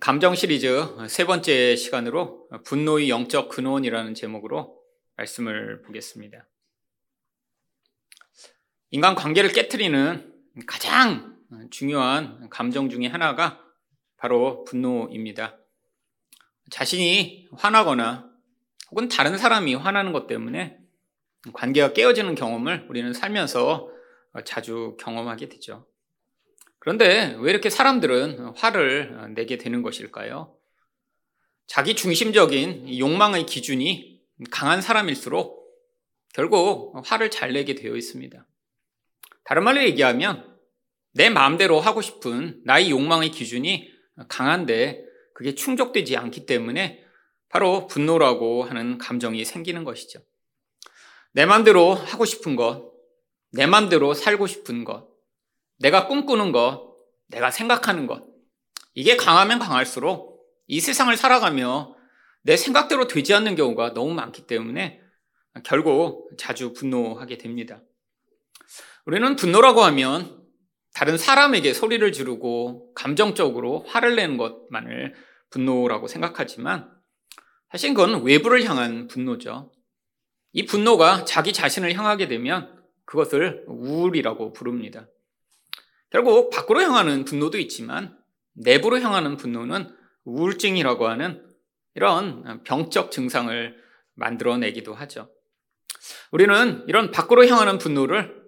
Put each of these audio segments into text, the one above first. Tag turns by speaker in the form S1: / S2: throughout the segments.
S1: 감정 시리즈 세 번째 시간으로 분노의 영적 근원이라는 제목으로 말씀을 보겠습니다. 인간 관계를 깨뜨리는 가장 중요한 감정 중의 하나가 바로 분노입니다. 자신이 화나거나 혹은 다른 사람이 화나는 것 때문에 관계가 깨어지는 경험을 우리는 살면서 자주 경험하게 되죠. 그런데 왜 이렇게 사람들은 화를 내게 되는 것일까요? 자기 중심적인 욕망의 기준이 강한 사람일수록 결국 화를 잘 내게 되어 있습니다. 다른 말로 얘기하면 내 마음대로 하고 싶은 나의 욕망의 기준이 강한데 그게 충족되지 않기 때문에 바로 분노라고 하는 감정이 생기는 것이죠. 내 마음대로 하고 싶은 것, 내 마음대로 살고 싶은 것, 내가 꿈꾸는 것, 내가 생각하는 것, 이게 강하면 강할수록 이 세상을 살아가며 내 생각대로 되지 않는 경우가 너무 많기 때문에 결국 자주 분노하게 됩니다. 우리는 분노라고 하면 다른 사람에게 소리를 지르고 감정적으로 화를 내는 것만을 분노라고 생각하지만 사실 그건 외부를 향한 분노죠. 이 분노가 자기 자신을 향하게 되면 그것을 우울이라고 부릅니다. 결국 밖으로 향하는 분노도 있지만 내부로 향하는 분노는 우울증이라고 하는 이런 병적 증상을 만들어내기도 하죠. 우리는 이런 밖으로 향하는 분노를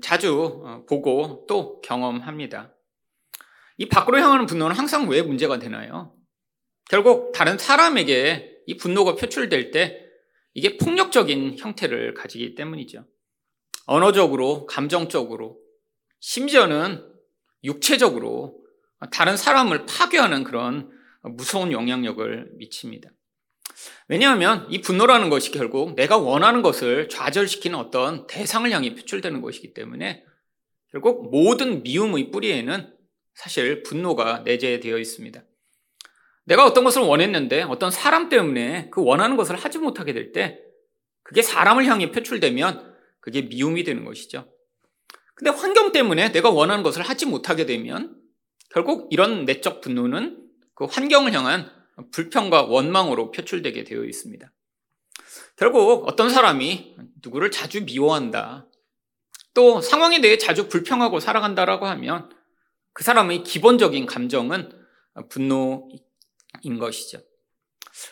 S1: 자주 어, 보고 또 경험합니다. 이 밖으로 향하는 분노는 항상 왜 문제가 되나요? 결국 다른 사람에게 이 분노가 표출될 때 이게 폭력적인 형태를 가지기 때문이죠. 언어적으로, 감정적으로, 심지어는 육체적으로 다른 사람을 파괴하는 그런 무서운 영향력을 미칩니다. 왜냐하면 이 분노라는 것이 결국 내가 원하는 것을 좌절시키는 어떤 대상을 향해 표출되는 것이기 때문에 결국 모든 미움의 뿌리에는 사실 분노가 내재되어 있습니다. 내가 어떤 것을 원했는데 어떤 사람 때문에 그 원하는 것을 하지 못하게 될 때 그게 사람을 향해 표출되면 그게 미움이 되는 것이죠. 근데 환경 때문에 내가 원하는 것을 하지 못하게 되면 결국 이런 내적 분노는 그 환경을 향한 불평과 원망으로 표출되게 되어 있습니다. 결국 어떤 사람이 누구를 자주 미워한다. 또 상황에 대해 자주 불평하고 살아간다라고 하면 그 사람의 기본적인 감정은 분노인 것이죠.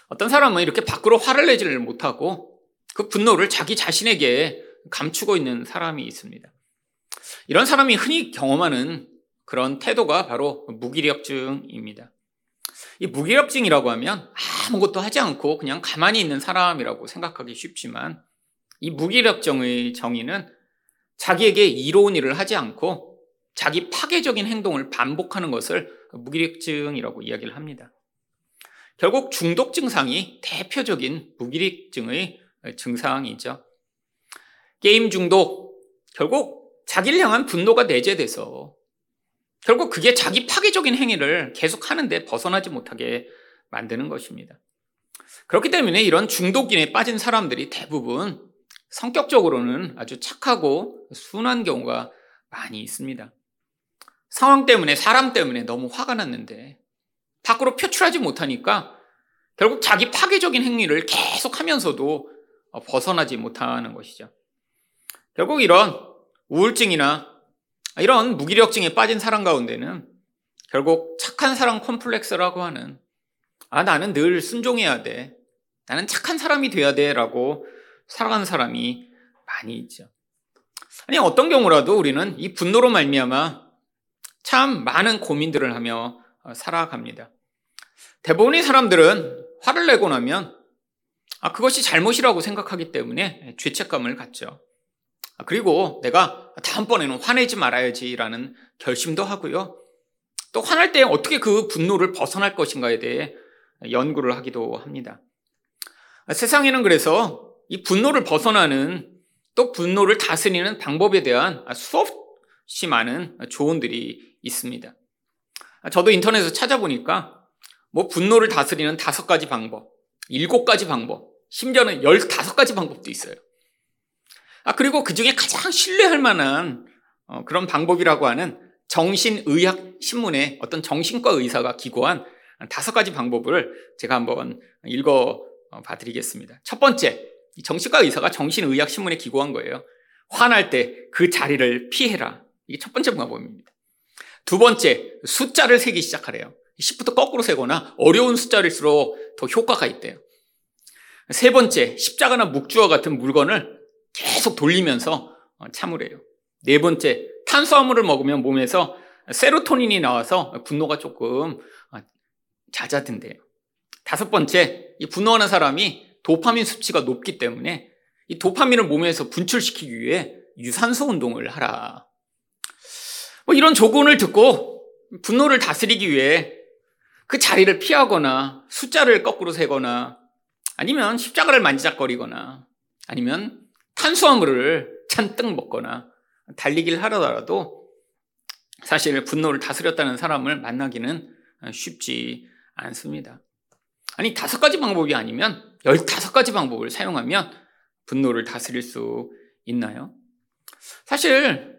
S1: 어떤 사람은 이렇게 밖으로 화를 내지를 못하고 그 분노를 자기 자신에게 감추고 있는 사람이 있습니다. 이런 사람이 흔히 경험하는 그런 태도가 바로 무기력증입니다. 이 무기력증이라고 하면 아무것도 하지 않고 그냥 가만히 있는 사람이라고 생각하기 쉽지만 이 무기력증의 정의는 자기에게 이로운 일을 하지 않고 자기 파괴적인 행동을 반복하는 것을 무기력증이라고 이야기를 합니다. 결국 중독 증상이 대표적인 무기력증의 증상이죠. 게임 중독, 결국 자기를 향한 분노가 내재돼서 결국 그게 자기 파괴적인 행위를 계속 하는데 벗어나지 못하게 만드는 것입니다. 그렇기 때문에 이런 중독인에 빠진 사람들이 대부분 성격적으로는 아주 착하고 순한 경우가 많이 있습니다. 상황 때문에, 사람 때문에 너무 화가 났는데 밖으로 표출하지 못하니까 결국 자기 파괴적인 행위를 계속 하면서도 벗어나지 못하는 것이죠. 결국 이런 우울증이나 이런 무기력증에 빠진 사람 가운데는 결국 착한 사람 콤플렉스라고 하는 아, 나는 늘 순종해야 돼. 나는 착한 사람이 돼야 돼. 라고 살아가는 사람이 많이 있죠. 아니, 어떤 경우라도 우리는 이 분노로 말미암아 참 많은 고민들을 하며 살아갑니다. 대부분의 사람들은 화를 내고 나면 아, 그것이 잘못이라고 생각하기 때문에 죄책감을 갖죠. 아, 그리고 내가 다음번에는 화내지 말아야지라는 결심도 하고요. 또 화날 때 어떻게 그 분노를 벗어날 것인가에 대해 연구를 하기도 합니다. 아, 세상에는 그래서 이 분노를 벗어나는 또 분노를 다스리는 방법에 대한 수없이 많은 조언들이 있습니다. 아, 저도 인터넷에서 찾아보니까 뭐 분노를 다스리는 다섯 가지 방법, 일곱 가지 방법, 심지어는 열다섯 가지 방법도 있어요. 아, 그리고 그 중에 가장 신뢰할 만한 어, 그런 방법이라고 하는 정신의학 신문의 어떤 정신과 의사가 기고한 다섯 가지 방법을 제가 한번 읽어 봐 드리겠습니다. 첫 번째, 정신과 의사가 정신의학신문에 기고한 거예요. 화날 때 그 자리를 피해라. 이게 첫 번째 방법입니다. 두 번째, 숫자를 세기 시작하래요. 10부터 거꾸로 세거나 어려운 숫자일수록 더 효과가 있대요. 세 번째, 십자가나 묵주와 같은 물건을 계속 돌리면서 어, 참으래요. 네 번째, 탄수화물을 먹으면 몸에서 세로토닌이 나와서 분노가 조금 어, 잦아든대요. 다섯 번째, 이 분노하는 사람이 도파민 수치가 높기 때문에 이 도파민을 몸에서 분출시키기 위해 유산소 운동을 하라. 뭐 이런 조언을 듣고 분노를 다스리기 위해 그 자리를 피하거나 숫자를 거꾸로 세거나 아니면 십자가를 만지작거리거나 아니면 탄수화물을 잔뜩 먹거나 달리기를 하더라도 사실 분노를 다스렸다는 사람을 만나기는 쉽지 않습니다. 아니, 다섯 가지 방법이 아니면 열다섯 가지 방법을 사용하면 분노를 다스릴 수 있나요? 사실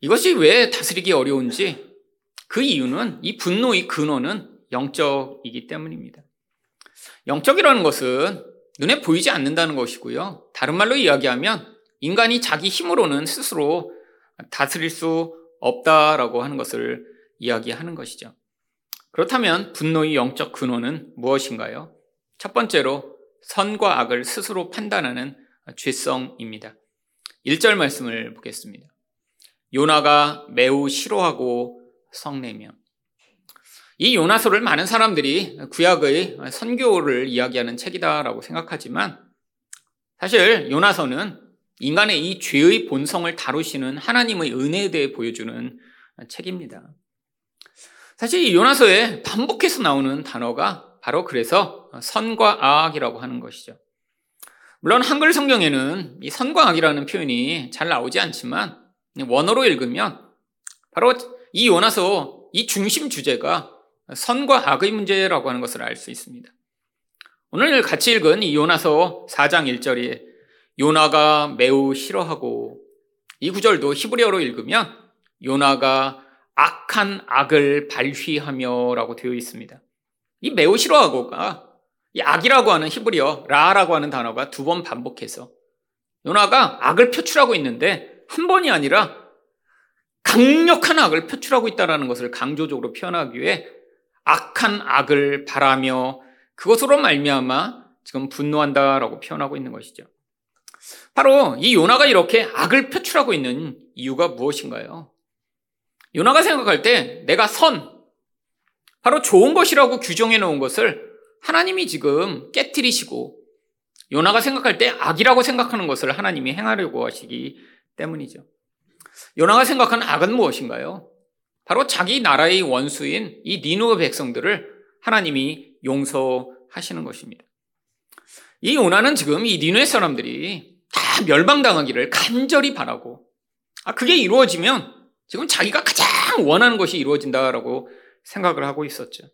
S1: 이것이 왜 다스리기 어려운지 그 이유는 이 분노의 근원은 영적이기 때문입니다. 영적이라는 것은 눈에 보이지 않는다는 것이고요. 다른 말로 이야기하면 인간이 자기 힘으로는 스스로 다스릴 수 없다라고 하는 것을 이야기하는 것이죠. 그렇다면 분노의 영적 근원은 무엇인가요? 첫 번째로 선과 악을 스스로 판단하는 죄성입니다. 1절 말씀을 보겠습니다. 요나가 매우 싫어하고 성내며 이 요나서를 많은 사람들이 구약의 선교를 이야기하는 책이다라고 생각하지만 사실 요나서는 인간의 이 죄의 본성을 다루시는 하나님의 은혜에 대해 보여주는 책입니다. 사실 이 요나서에 반복해서 나오는 단어가 바로 그래서 선과 악이라고 하는 것이죠. 물론 한글 성경에는 이 선과 악이라는 표현이 잘 나오지 않지만 원어로 읽으면 바로 이 요나서 이 중심 주제가 선과 악의 문제라고 하는 것을 알 수 있습니다. 오늘 같이 읽은 이 요나서 4장 1절에 요나가 매우 싫어하고 이 구절도 히브리어로 읽으면 요나가 악한 악을 발휘하며라고 되어 있습니다. 이 매우 싫어하고가 이 악이라고 하는 히브리어 라라고 하는 단어가 두 번 반복해서 요나가 악을 표출하고 있는데 한 번이 아니라 강력한 악을 표출하고 있다는 것을 강조적으로 표현하기 위해 악한 악을 바라며 그것으로 말미암아 지금 분노한다라고 표현하고 있는 것이죠. 바로 이 요나가 이렇게 악을 표출하고 있는 이유가 무엇인가요? 요나가 생각할 때 내가 선, 바로 좋은 것이라고 규정해 놓은 것을 하나님이 지금 깨뜨리시고 요나가 생각할 때 악이라고 생각하는 것을 하나님이 행하려고 하시기 때문이죠. 요나가 생각하는 악은 무엇인가요? 바로 자기 나라의 원수인 이 니누의 백성들을 하나님이 용서하시는 것입니다. 이 요나는 지금 이 니누의 사람들이 다 멸망당하기를 간절히 바라고 아 그게 이루어지면 지금 자기가 가장 원하는 것이 이루어진다라고 생각을 하고 있었죠.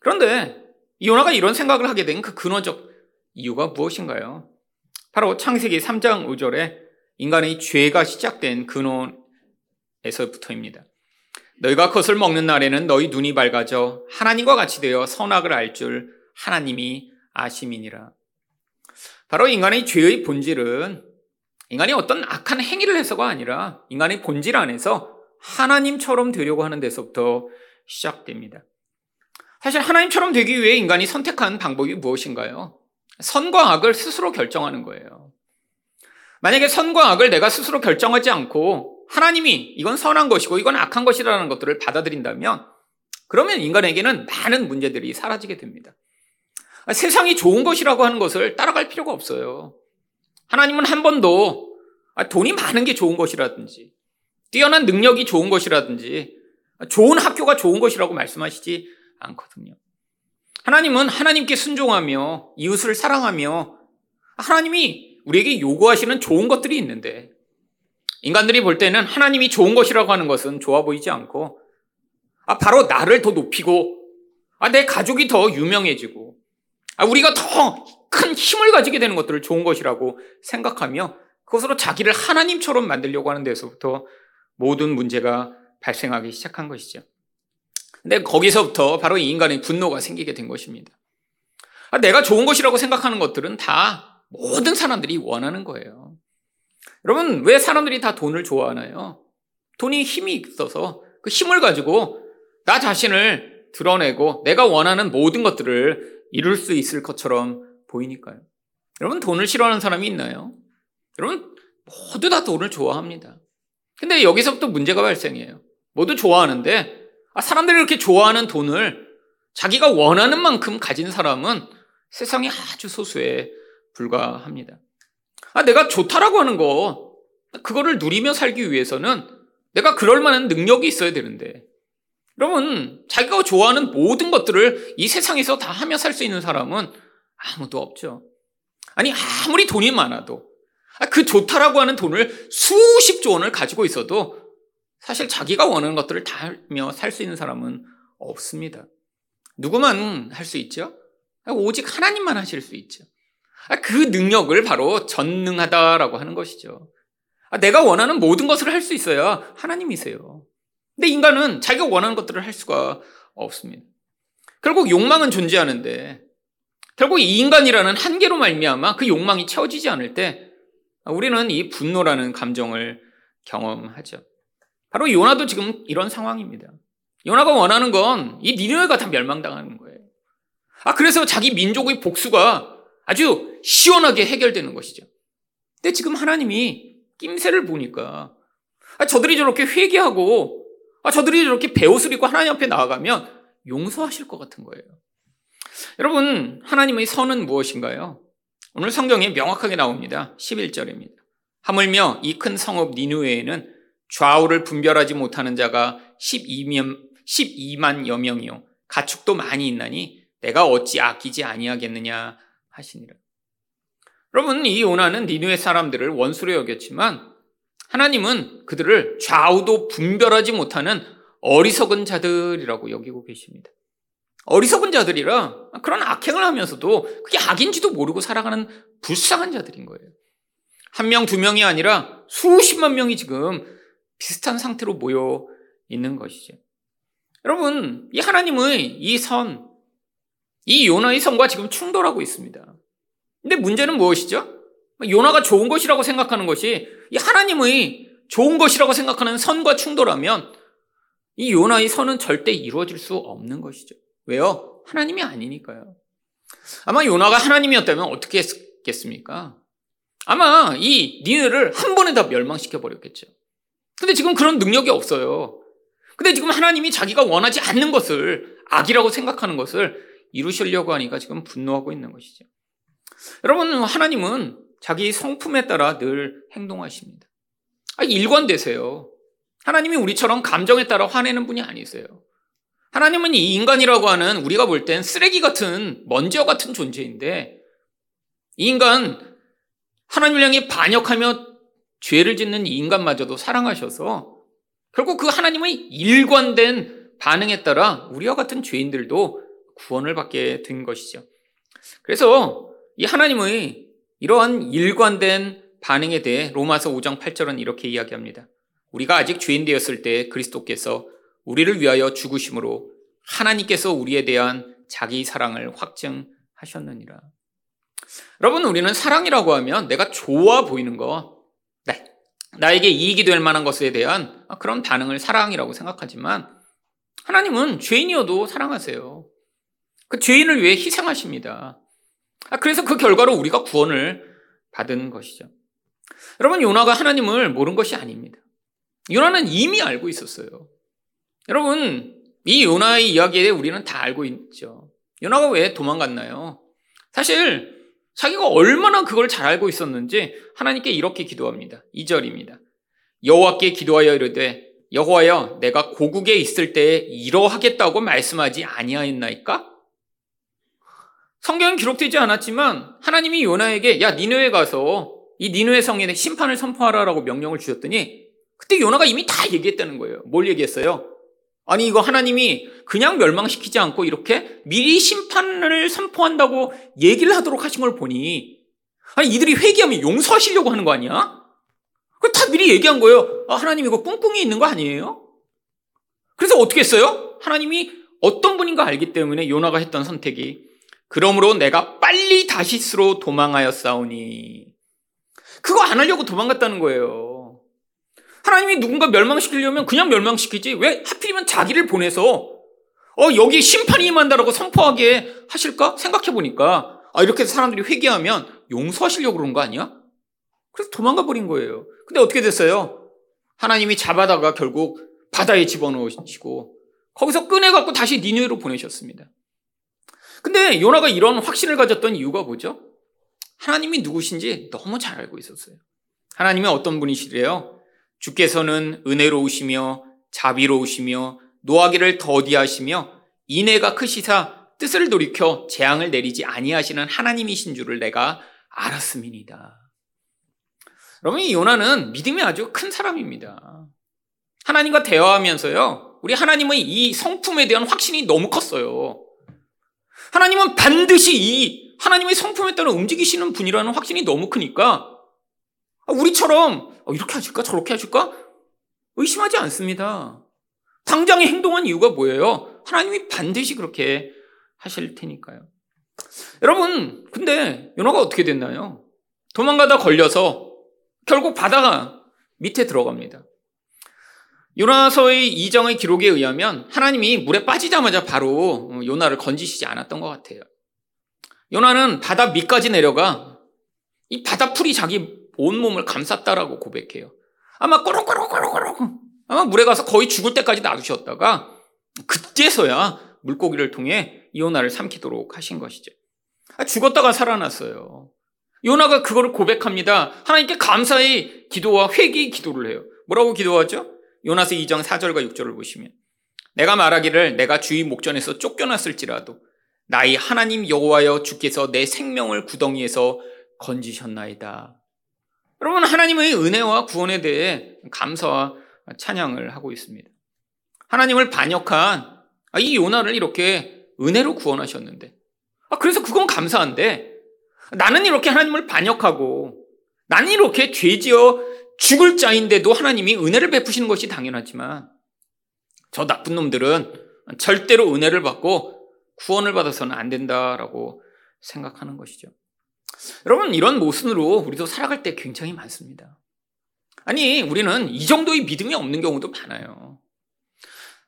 S1: 그런데 이 요나가 이런 생각을 하게 된 그 근원적 이유가 무엇인가요? 바로 창세기 3장 5절에 인간의 죄가 시작된 근원에서부터입니다. 너희가 그것을 먹는 날에는 너희 눈이 밝아져 하나님과 같이 되어 선악을 알 줄 하나님이 아심이니라. 바로 인간의 죄의 본질은 인간이 어떤 악한 행위를 해서가 아니라 인간의 본질 안에서 하나님처럼 되려고 하는 데서부터 시작됩니다. 사실 하나님처럼 되기 위해 인간이 선택한 방법이 무엇인가요? 선과 악을 스스로 결정하는 거예요. 만약에 선과 악을 내가 스스로 결정하지 않고 하나님이 이건 선한 것이고 이건 악한 것이라는 것들을 받아들인다면 그러면 인간에게는 많은 문제들이 사라지게 됩니다. 세상이 좋은 것이라고 하는 것을 따라갈 필요가 없어요. 하나님은 한 번도 돈이 많은 게 좋은 것이라든지 뛰어난 능력이 좋은 것이라든지 좋은 학교가 좋은 것이라고 말씀하시지 않거든요. 하나님은 하나님께 순종하며 이웃을 사랑하며 하나님이 우리에게 요구하시는 좋은 것들이 있는데 인간들이 볼 때는 하나님이 좋은 것이라고 하는 것은 좋아 보이지 않고 아 바로 나를 더 높이고 아 내 가족이 더 유명해지고 아 우리가 더 큰 힘을 가지게 되는 것들을 좋은 것이라고 생각하며 그것으로 자기를 하나님처럼 만들려고 하는 데서부터 모든 문제가 발생하기 시작한 것이죠. 근데 거기서부터 바로 이 인간의 분노가 생기게 된 것입니다. 아, 내가 좋은 것이라고 생각하는 것들은 다 모든 사람들이 원하는 거예요. 여러분, 왜 사람들이 다 돈을 좋아하나요? 돈이 힘이 있어서 그 힘을 가지고 나 자신을 드러내고 내가 원하는 모든 것들을 이룰 수 있을 것처럼 보이니까요. 여러분, 돈을 싫어하는 사람이 있나요? 여러분, 모두 다 돈을 좋아합니다. 근데 여기서부터 문제가 발생해요. 모두 좋아하는데, 아, 사람들이 이렇게 좋아하는 돈을 자기가 원하는 만큼 가진 사람은 세상에 아주 소수에 불과합니다. 아, 내가 좋다라고 하는 거, 그거를 누리며 살기 위해서는 내가 그럴 만한 능력이 있어야 되는데, 여러분, 자기가 좋아하는 모든 것들을 이 세상에서 다 하며 살 수 있는 사람은 아무도 없죠. 아니, 아무리 돈이 많아도, 아, 그 좋다라고 하는 돈을 수십조 원을 가지고 있어도 사실 자기가 원하는 것들을 다 하며 살 수 있는 사람은 없습니다. 누구만 할 수 있죠? 아, 오직 하나님만 하실 수 있죠. 아, 그 능력을 바로 전능하다라고 하는 것이죠. 아, 내가 원하는 모든 것을 할 수 있어야 하나님이세요. 근데 인간은 자기가 원하는 것들을 할 수가 없습니다. 결국 욕망은 존재하는데 결국 이 인간이라는 한계로 말미암아 그 욕망이 채워지지 않을 때 우리는 이 분노라는 감정을 경험하죠. 바로 요나도 지금 이런 상황입니다. 요나가 원하는 건 이 니느웨가 다 멸망당하는 거예요. 아 그래서 자기 민족의 복수가 아주 시원하게 해결되는 것이죠. 근데 지금 하나님이 낌새를 보니까 아, 저들이 저렇게 회개하고 아, 저들이 저렇게 배옷을 입고 하나님 앞에 나아가면 용서하실 것 같은 거예요. 여러분, 하나님의 선은 무엇인가요? 오늘 성경에 명확하게 나옵니다. 11절입니다. 하물며 이 큰 성읍 니누에에는 좌우를 분별하지 못하는 자가 12만, 12만여 명이요. 가축도 많이 있나니 내가 어찌 아끼지 아니하겠느냐 하시니라. 여러분, 이 요나는 니누의 사람들을 원수로 여겼지만 하나님은 그들을 좌우도 분별하지 못하는 어리석은 자들이라고 여기고 계십니다. 어리석은 자들이라 그런 악행을 하면서도 그게 악인지도 모르고 살아가는 불쌍한 자들인 거예요. 한 명, 두 명이 아니라 수십만 명이 지금 비슷한 상태로 모여 있는 것이죠. 여러분, 이 하나님의 이 선, 이 요나의 선과 지금 충돌하고 있습니다. 근데 문제는 무엇이죠? 요나가 좋은 것이라고 생각하는 것이 이 하나님의 좋은 것이라고 생각하는 선과 충돌하면 이 요나의 선은 절대 이루어질 수 없는 것이죠. 왜요? 하나님이 아니니까요. 아마 요나가 하나님이었다면 어떻게 했겠습니까? 아마 이 니네를 한 번에 다 멸망시켜 버렸겠죠. 근데 지금 그런 능력이 없어요. 근데 지금 하나님이 자기가 원하지 않는 것을 악이라고 생각하는 것을 이루시려고 하니까 지금 분노하고 있는 것이죠. 여러분, 하나님은 자기 성품에 따라 늘 행동하십니다. 아, 일관되세요. 하나님이 우리처럼 감정에 따라 화내는 분이 아니세요. 하나님은 이 인간이라고 하는 우리가 볼 땐 쓰레기 같은 먼지와 같은 존재인데 이 인간 하나님을 향해 반역하며 죄를 짓는 이 인간마저도 사랑하셔서 결국 그 하나님의 일관된 반응에 따라 우리와 같은 죄인들도 구원을 받게 된 것이죠. 그래서 이 하나님의 이러한 일관된 반응에 대해 로마서 5장 8절은 이렇게 이야기합니다. 우리가 아직 죄인 되었을 때 그리스도께서 우리를 위하여 죽으심으로 하나님께서 우리에 대한 자기 사랑을 확증하셨느니라. 여러분, 우리는 사랑이라고 하면 내가 좋아 보이는 거, 네, 나에게 이익이 될 만한 것에 대한 그런 반응을 사랑이라고 생각하지만 하나님은 죄인이어도 사랑하세요. 그 죄인을 위해 희생하십니다. 아, 그래서 그 결과로 우리가 구원을 받은 것이죠. 여러분, 요나가 하나님을 모른 것이 아닙니다. 요나는 이미 알고 있었어요. 여러분, 이 요나의 이야기에 우리는 다 알고 있죠. 요나가 왜 도망갔나요? 사실 자기가 얼마나 그걸 잘 알고 있었는지 하나님께 이렇게 기도합니다. 2절입니다. 여호와께 기도하여 이르되 여호와여 내가 고국에 있을 때에 이러하겠다고 말씀하지 아니하였나이까? 성경은 기록되지 않았지만 하나님이 요나에게 야 니느웨 가서 이 니느웨 성에 심판을 선포하라라고 명령을 주셨더니 그때 요나가 이미 다 얘기했다는 거예요. 뭘 얘기했어요? 아니 이거 하나님이 그냥 멸망시키지 않고 이렇게 미리 심판을 선포한다고 얘기를 하도록 하신 걸 보니 아니 이들이 회개하면 용서하시려고 하는 거 아니야? 그 다 미리 얘기한 거예요. 아, 하나님 이거 꿍꿍이 있는 거 아니에요? 그래서 어떻게 했어요? 하나님이 어떤 분인가 알기 때문에 요나가 했던 선택이 그러므로 내가 빨리 다시스로 도망하여 싸우니 그거 안 하려고 도망갔다는 거예요. 하나님이 누군가 멸망시키려면 그냥 멸망시키지 왜 하필이면 자기를 보내서 어 여기 심판이 임한다라고 선포하게 하실까 생각해 보니까 아 이렇게 사람들이 회개하면 용서하시려고 그런 거 아니야? 그래서 도망가 버린 거예요. 근데 어떻게 됐어요? 하나님이 잡아다가 결국 바다에 집어넣으시고 거기서 꺼내갖고 다시 니누에로 보내셨습니다. 근데 요나가 이런 확신을 가졌던 이유가 뭐죠? 하나님이 누구신지 너무 잘 알고 있었어요. 하나님이 어떤 분이시래요? 주께서는 은혜로우시며 자비로우시며 노하기를 더디하시며 인애가 크시사 뜻을 돌이켜 재앙을 내리지 아니하시는 하나님이신 줄을 내가 알았음이니다. 여러분 이 요나는 믿음이 아주 큰 사람입니다. 하나님과 대화하면서요. 우리 하나님의 이 성품에 대한 확신이 너무 컸어요. 하나님은 반드시 이 하나님의 성품에 따라 움직이시는 분이라는 확신이 너무 크니까 우리처럼 어, 이렇게 하실까 저렇게 하실까 의심하지 않습니다. 당장에 행동한 이유가 뭐예요? 하나님이 반드시 그렇게 하실 테니까요. 여러분, 근데 요나가 어떻게 됐나요? 도망가다 걸려서 결국 바다가 밑에 들어갑니다. 요나서의 이정의 기록에 의하면 하나님이 물에 빠지자마자 바로 요나를 건지시지 않았던 것 같아요. 요나는 바다 밑까지 내려가 이 바다 풀이 자기 온몸을 감쌌다라고 고백해요. 아마 꼬롱꼬롱꼬롱꼬롱 아마 물에 가서 거의 죽을 때까지 놔두셨다가 그때서야 물고기를 통해 요나를 삼키도록 하신 것이죠. 아, 죽었다가 살아났어요. 요나가 그거를 고백합니다. 하나님께 감사의 기도와 회개의 기도를 해요. 뭐라고 기도하죠? 요나서 2장 4절과 6절을 보시면 내가 말하기를 내가 주의 목전에서 쫓겨났을지라도 나의 하나님 여호와여 주께서 내 생명을 구덩이에서 건지셨나이다. 여러분 하나님의 은혜와 구원에 대해 감사와 찬양을 하고 있습니다. 하나님을 반역한 이 요나를 이렇게 은혜로 구원하셨는데 아, 그래서 그건 감사한데 나는 이렇게 하나님을 반역하고 나는 이렇게 죄지어 죽을 자인데도 하나님이 은혜를 베푸시는 것이 당연하지만 저 나쁜 놈들은 절대로 은혜를 받고 구원을 받아서는 안 된다라고 생각하는 것이죠. 여러분, 이런 모순으로 우리도 살아갈 때 굉장히 많습니다. 아니, 우리는 이 정도의 믿음이 없는 경우도 많아요.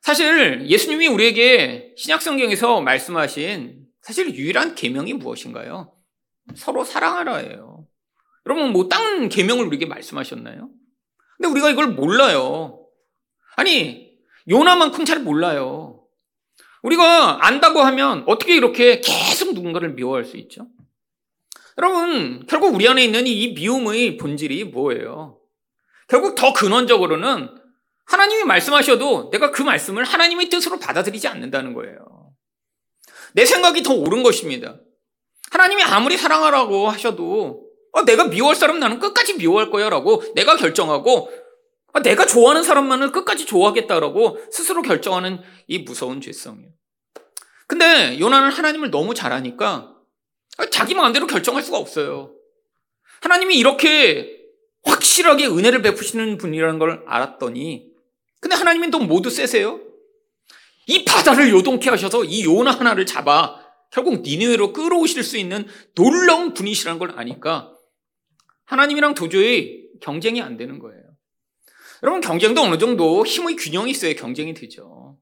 S1: 사실 예수님이 우리에게 신약성경에서 말씀하신 사실 유일한 계명이 무엇인가요? 서로 사랑하라예요. 여러분 뭐딴 계명을 우리에게 말씀하셨나요? 근데 우리가 이걸 몰라요. 아니 요나만큼 잘 몰라요. 우리가 안다고 하면 어떻게 이렇게 계속 누군가를 미워할 수 있죠? 여러분, 결국 우리 안에 있는 이 미움의 본질이 뭐예요? 결국 더 근원적으로는 하나님이 말씀하셔도 내가 그 말씀을 하나님의 뜻으로 받아들이지 않는다는 거예요. 내 생각이 더 옳은 것입니다. 하나님이 아무리 사랑하라고 하셔도 어, 내가 미워할 사람 나는 끝까지 미워할 거야 라고 내가 결정하고 아, 내가 좋아하는 사람만을 끝까지 좋아하겠다라고 스스로 결정하는 이 무서운 죄성이에요. 근데 요나는 하나님을 너무 잘하니까 자기 마음대로 결정할 수가 없어요. 하나님이 이렇게 확실하게 은혜를 베푸시는 분이라는 걸 알았더니 근데 하나님은 또 모두 세세요. 이 바다를 요동케 하셔서 이 요나 하나를 잡아 결국 니느웨로 끌어오실 수 있는 놀라운 분이시라는 걸 아니까 하나님이랑 도저히 경쟁이 안 되는 거예요. 여러분 경쟁도 어느 정도 힘의 균형이 있어야 경쟁이 되죠.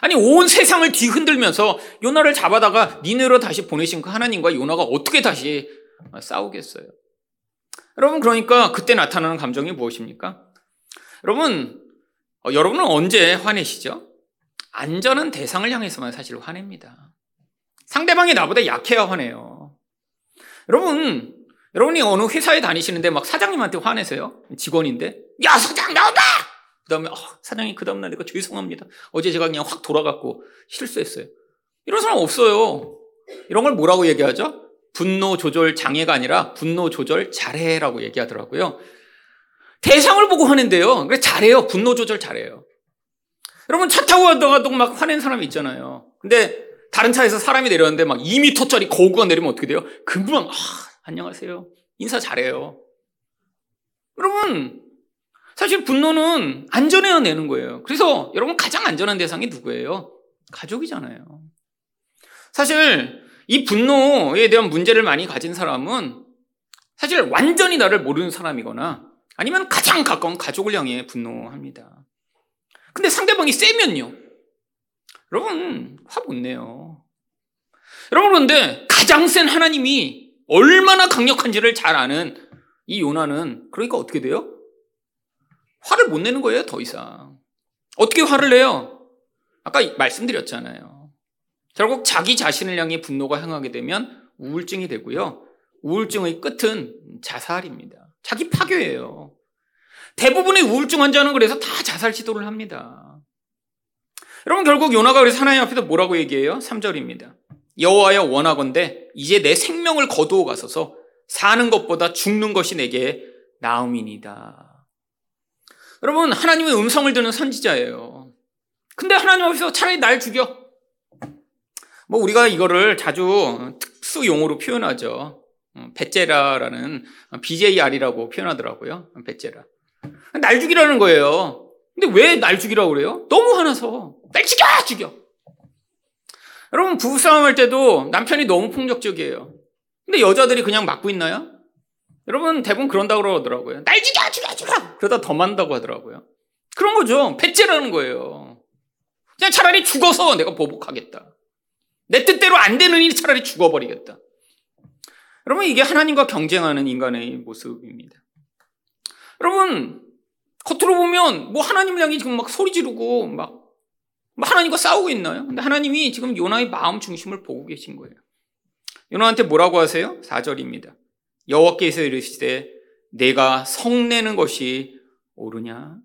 S1: 아니 온 세상을 뒤흔들면서 요나를 잡아다가 니네로 다시 보내신 그 하나님과 요나가 어떻게 다시 싸우겠어요? 여러분 그러니까 그때 나타나는 감정이 무엇입니까? 여러분 어, 여러분은 언제 화내시죠? 안전한 대상을 향해서만 사실 화냅니다. 상대방이 나보다 약해야 화내요. 여러분 여러분이 어느 회사에 다니시는데 막 사장님한테 화내세요? 직원인데 야 사장 나온다! 그 다음에 어, 사장님 그 다음날 내가 죄송합니다. 어제 제가 그냥 확 돌아갔고 실수했어요. 이런 사람 없어요. 이런 걸 뭐라고 얘기하죠? 분노 조절 장애가 아니라 분노 조절 잘해라고 얘기하더라고요. 대상을 보고 화낸대요. 그래 잘해요. 분노 조절 잘해요. 여러분 차 타고 가다가도 막 화낸 사람이 있잖아요. 근데 다른 차에서 사람이 내렸는데 막 2미터짜리 거구가 내리면 어떻게 돼요? 금방 아, 안녕하세요. 인사 잘해요. 여러분, 사실 분노는 안전해야 내는 거예요. 그래서 여러분 가장 안전한 대상이 누구예요? 가족이잖아요. 사실 이 분노에 대한 문제를 많이 가진 사람은 사실 완전히 나를 모르는 사람이거나 아니면 가장 가까운 가족을 향해 분노합니다. 근데 상대방이 세면요. 여러분, 화 못 내요. 여러분, 그런데 가장 센 하나님이 얼마나 강력한지를 잘 아는 이 요나는 그러니까 어떻게 돼요? 화를 못 내는 거예요, 더 이상. 어떻게 화를 내요? 아까 말씀드렸잖아요. 결국 자기 자신을 향해 분노가 향하게 되면 우울증이 되고요. 우울증의 끝은 자살입니다. 자기 파괴예요. 대부분의 우울증 환자는 그래서 다 자살 시도를 합니다. 여러분 결국 요나가 그래서 하나님 앞에서 뭐라고 얘기해요? 3절입니다. 여호와여 원하건대 이제 내 생명을 거두어 가소서 사는 것보다 죽는 것이 내게 나음이니다. 여러분 하나님의 음성을 듣는 선지자예요. 근데 하나님 앞에서 차라리 날 죽여. 뭐 우리가 이거를 자주 특수 용어로 표현하죠. 베제라라는 BJR이라고 표현하더라고요. 베제라. 날 죽이라는 거예요. 근데 왜 날 죽이라고 그래요? 너무 화나서 날 죽여 죽여. 여러분 부부싸움 할 때도 남편이 너무 폭력적이에요. 근데 여자들이 그냥 맞고 있나요? 여러분 대부분 그런다고 그러더라고요. 날 죽여 죽여 죽여. 그러다 더 만다고 하더라고요. 그런 거죠. 배째라는 거예요. 그냥 차라리 죽어서 내가 보복하겠다. 내 뜻대로 안 되는 일이 차라리 죽어버리겠다. 여러분 이게 하나님과 경쟁하는 인간의 모습입니다. 여러분 겉으로 보면 뭐 하나님을 향해 지금 막 소리 지르고 막 하나님과 싸우고 있나요? 근데 하나님이 지금 요나의 마음 중심을 보고 계신 거예요. 요나한테 뭐라고 하세요? 4절입니다. 여호와께서 이르시되 내가 성내는 것이 옳으냐?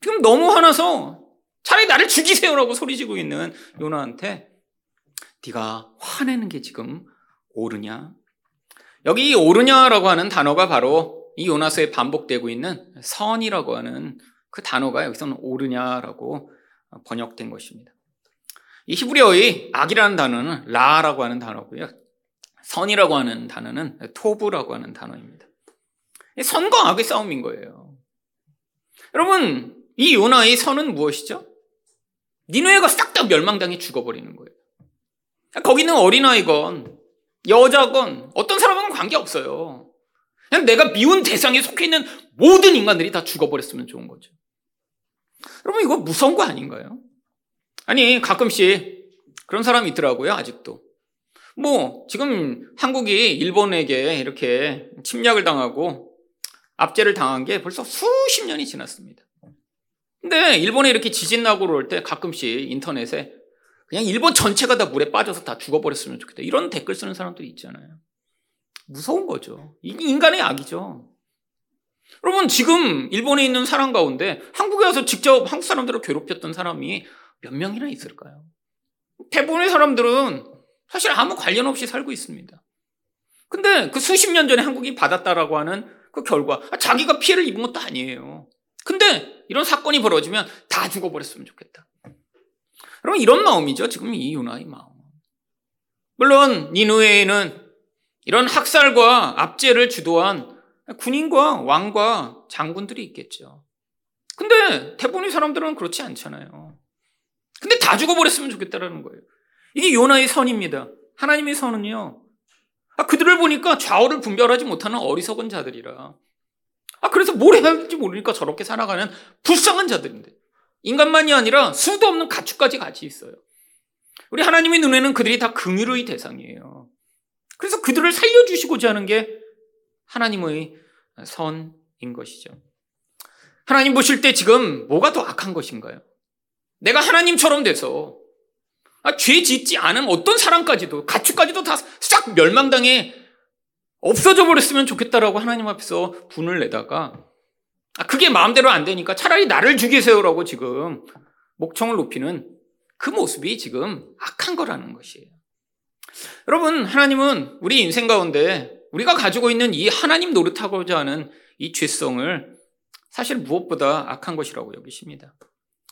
S1: 지금 너무 화나서 차라리 나를 죽이세요라고 소리지고 있는 요나한테 네가 화내는 게 지금 옳으냐? 여기 옳으냐라고 하는 단어가 바로 이 요나서에 반복되고 있는 선이라고 하는 그 단어가 여기서는 옳으냐라고 번역된 것입니다. 이 히브리어의 악이라는 단어는 라라고 하는 단어고요. 선이라고 하는 단어는 토브라고 하는 단어입니다. 선과 악의 싸움인 거예요. 여러분, 이 요나의 선은 무엇이죠? 니누에가 싹 다 멸망당해 죽어버리는 거예요. 거기는 어린아이건 여자건 어떤 사람은 관계없어요. 그냥 내가 미운 대상에 속해 있는 모든 인간들이 다 죽어버렸으면 좋은 거죠. 여러분, 이거 무서운 거 아닌가요? 아니, 가끔씩 그런 사람이 있더라고요, 아직도. 뭐, 지금 한국이 일본에게 이렇게 침략을 당하고 압제를 당한 게 벌써 수십 년이 지났습니다. 근데 일본에 이렇게 지진 나고 그럴 때 가끔씩 인터넷에 그냥 일본 전체가 다 물에 빠져서 다 죽어버렸으면 좋겠다. 이런 댓글 쓰는 사람들이 있잖아요. 무서운 거죠. 인간의 악이죠. 여러분, 지금 일본에 있는 사람 가운데 한국에 와서 직접 한국 사람들을 괴롭혔던 사람이 몇 명이나 있을까요? 대부분의 사람들은 사실 아무 관련 없이 살고 있습니다. 근데 그 수십 년 전에 한국이 받았다라고 하는 그 결과, 아, 자기가 피해를 입은 것도 아니에요. 근데 이런 사건이 벌어지면 다 죽어버렸으면 좋겠다. 여러분, 이런 마음이죠. 지금 이 유나의 마음. 물론, 니누에에는 이런 학살과 압제를 주도한 군인과 왕과 장군들이 있겠죠. 근데 대부분의 사람들은 그렇지 않잖아요. 근데 다 죽어버렸으면 좋겠다라는 거예요. 이게 요나의 선입니다. 하나님의 선은요. 아, 그들을 보니까 좌우를 분별하지 못하는 어리석은 자들이라. 아, 그래서 뭘 해야 할지 모르니까 저렇게 살아가는 불쌍한 자들인데. 인간만이 아니라 수도 없는 가축까지 같이 있어요. 우리 하나님의 눈에는 그들이 다 긍휼의 대상이에요. 그래서 그들을 살려주시고자 하는 게 하나님의 선인 것이죠. 하나님 보실 때 지금 뭐가 더 악한 것인가요? 내가 하나님처럼 돼서 아, 죄 짓지 않은 어떤 사람까지도 가축까지도 다 싹 멸망당해 없어져 버렸으면 좋겠다라고 하나님 앞에서 분을 내다가 아, 그게 마음대로 안 되니까 차라리 나를 죽이세요라고 지금 목청을 높이는 그 모습이 지금 악한 거라는 것이에요. 여러분, 하나님은 우리 인생 가운데 우리가 가지고 있는 이 하나님 노릇하고자 하는 이 죄성을 사실 무엇보다 악한 것이라고 여기십니다.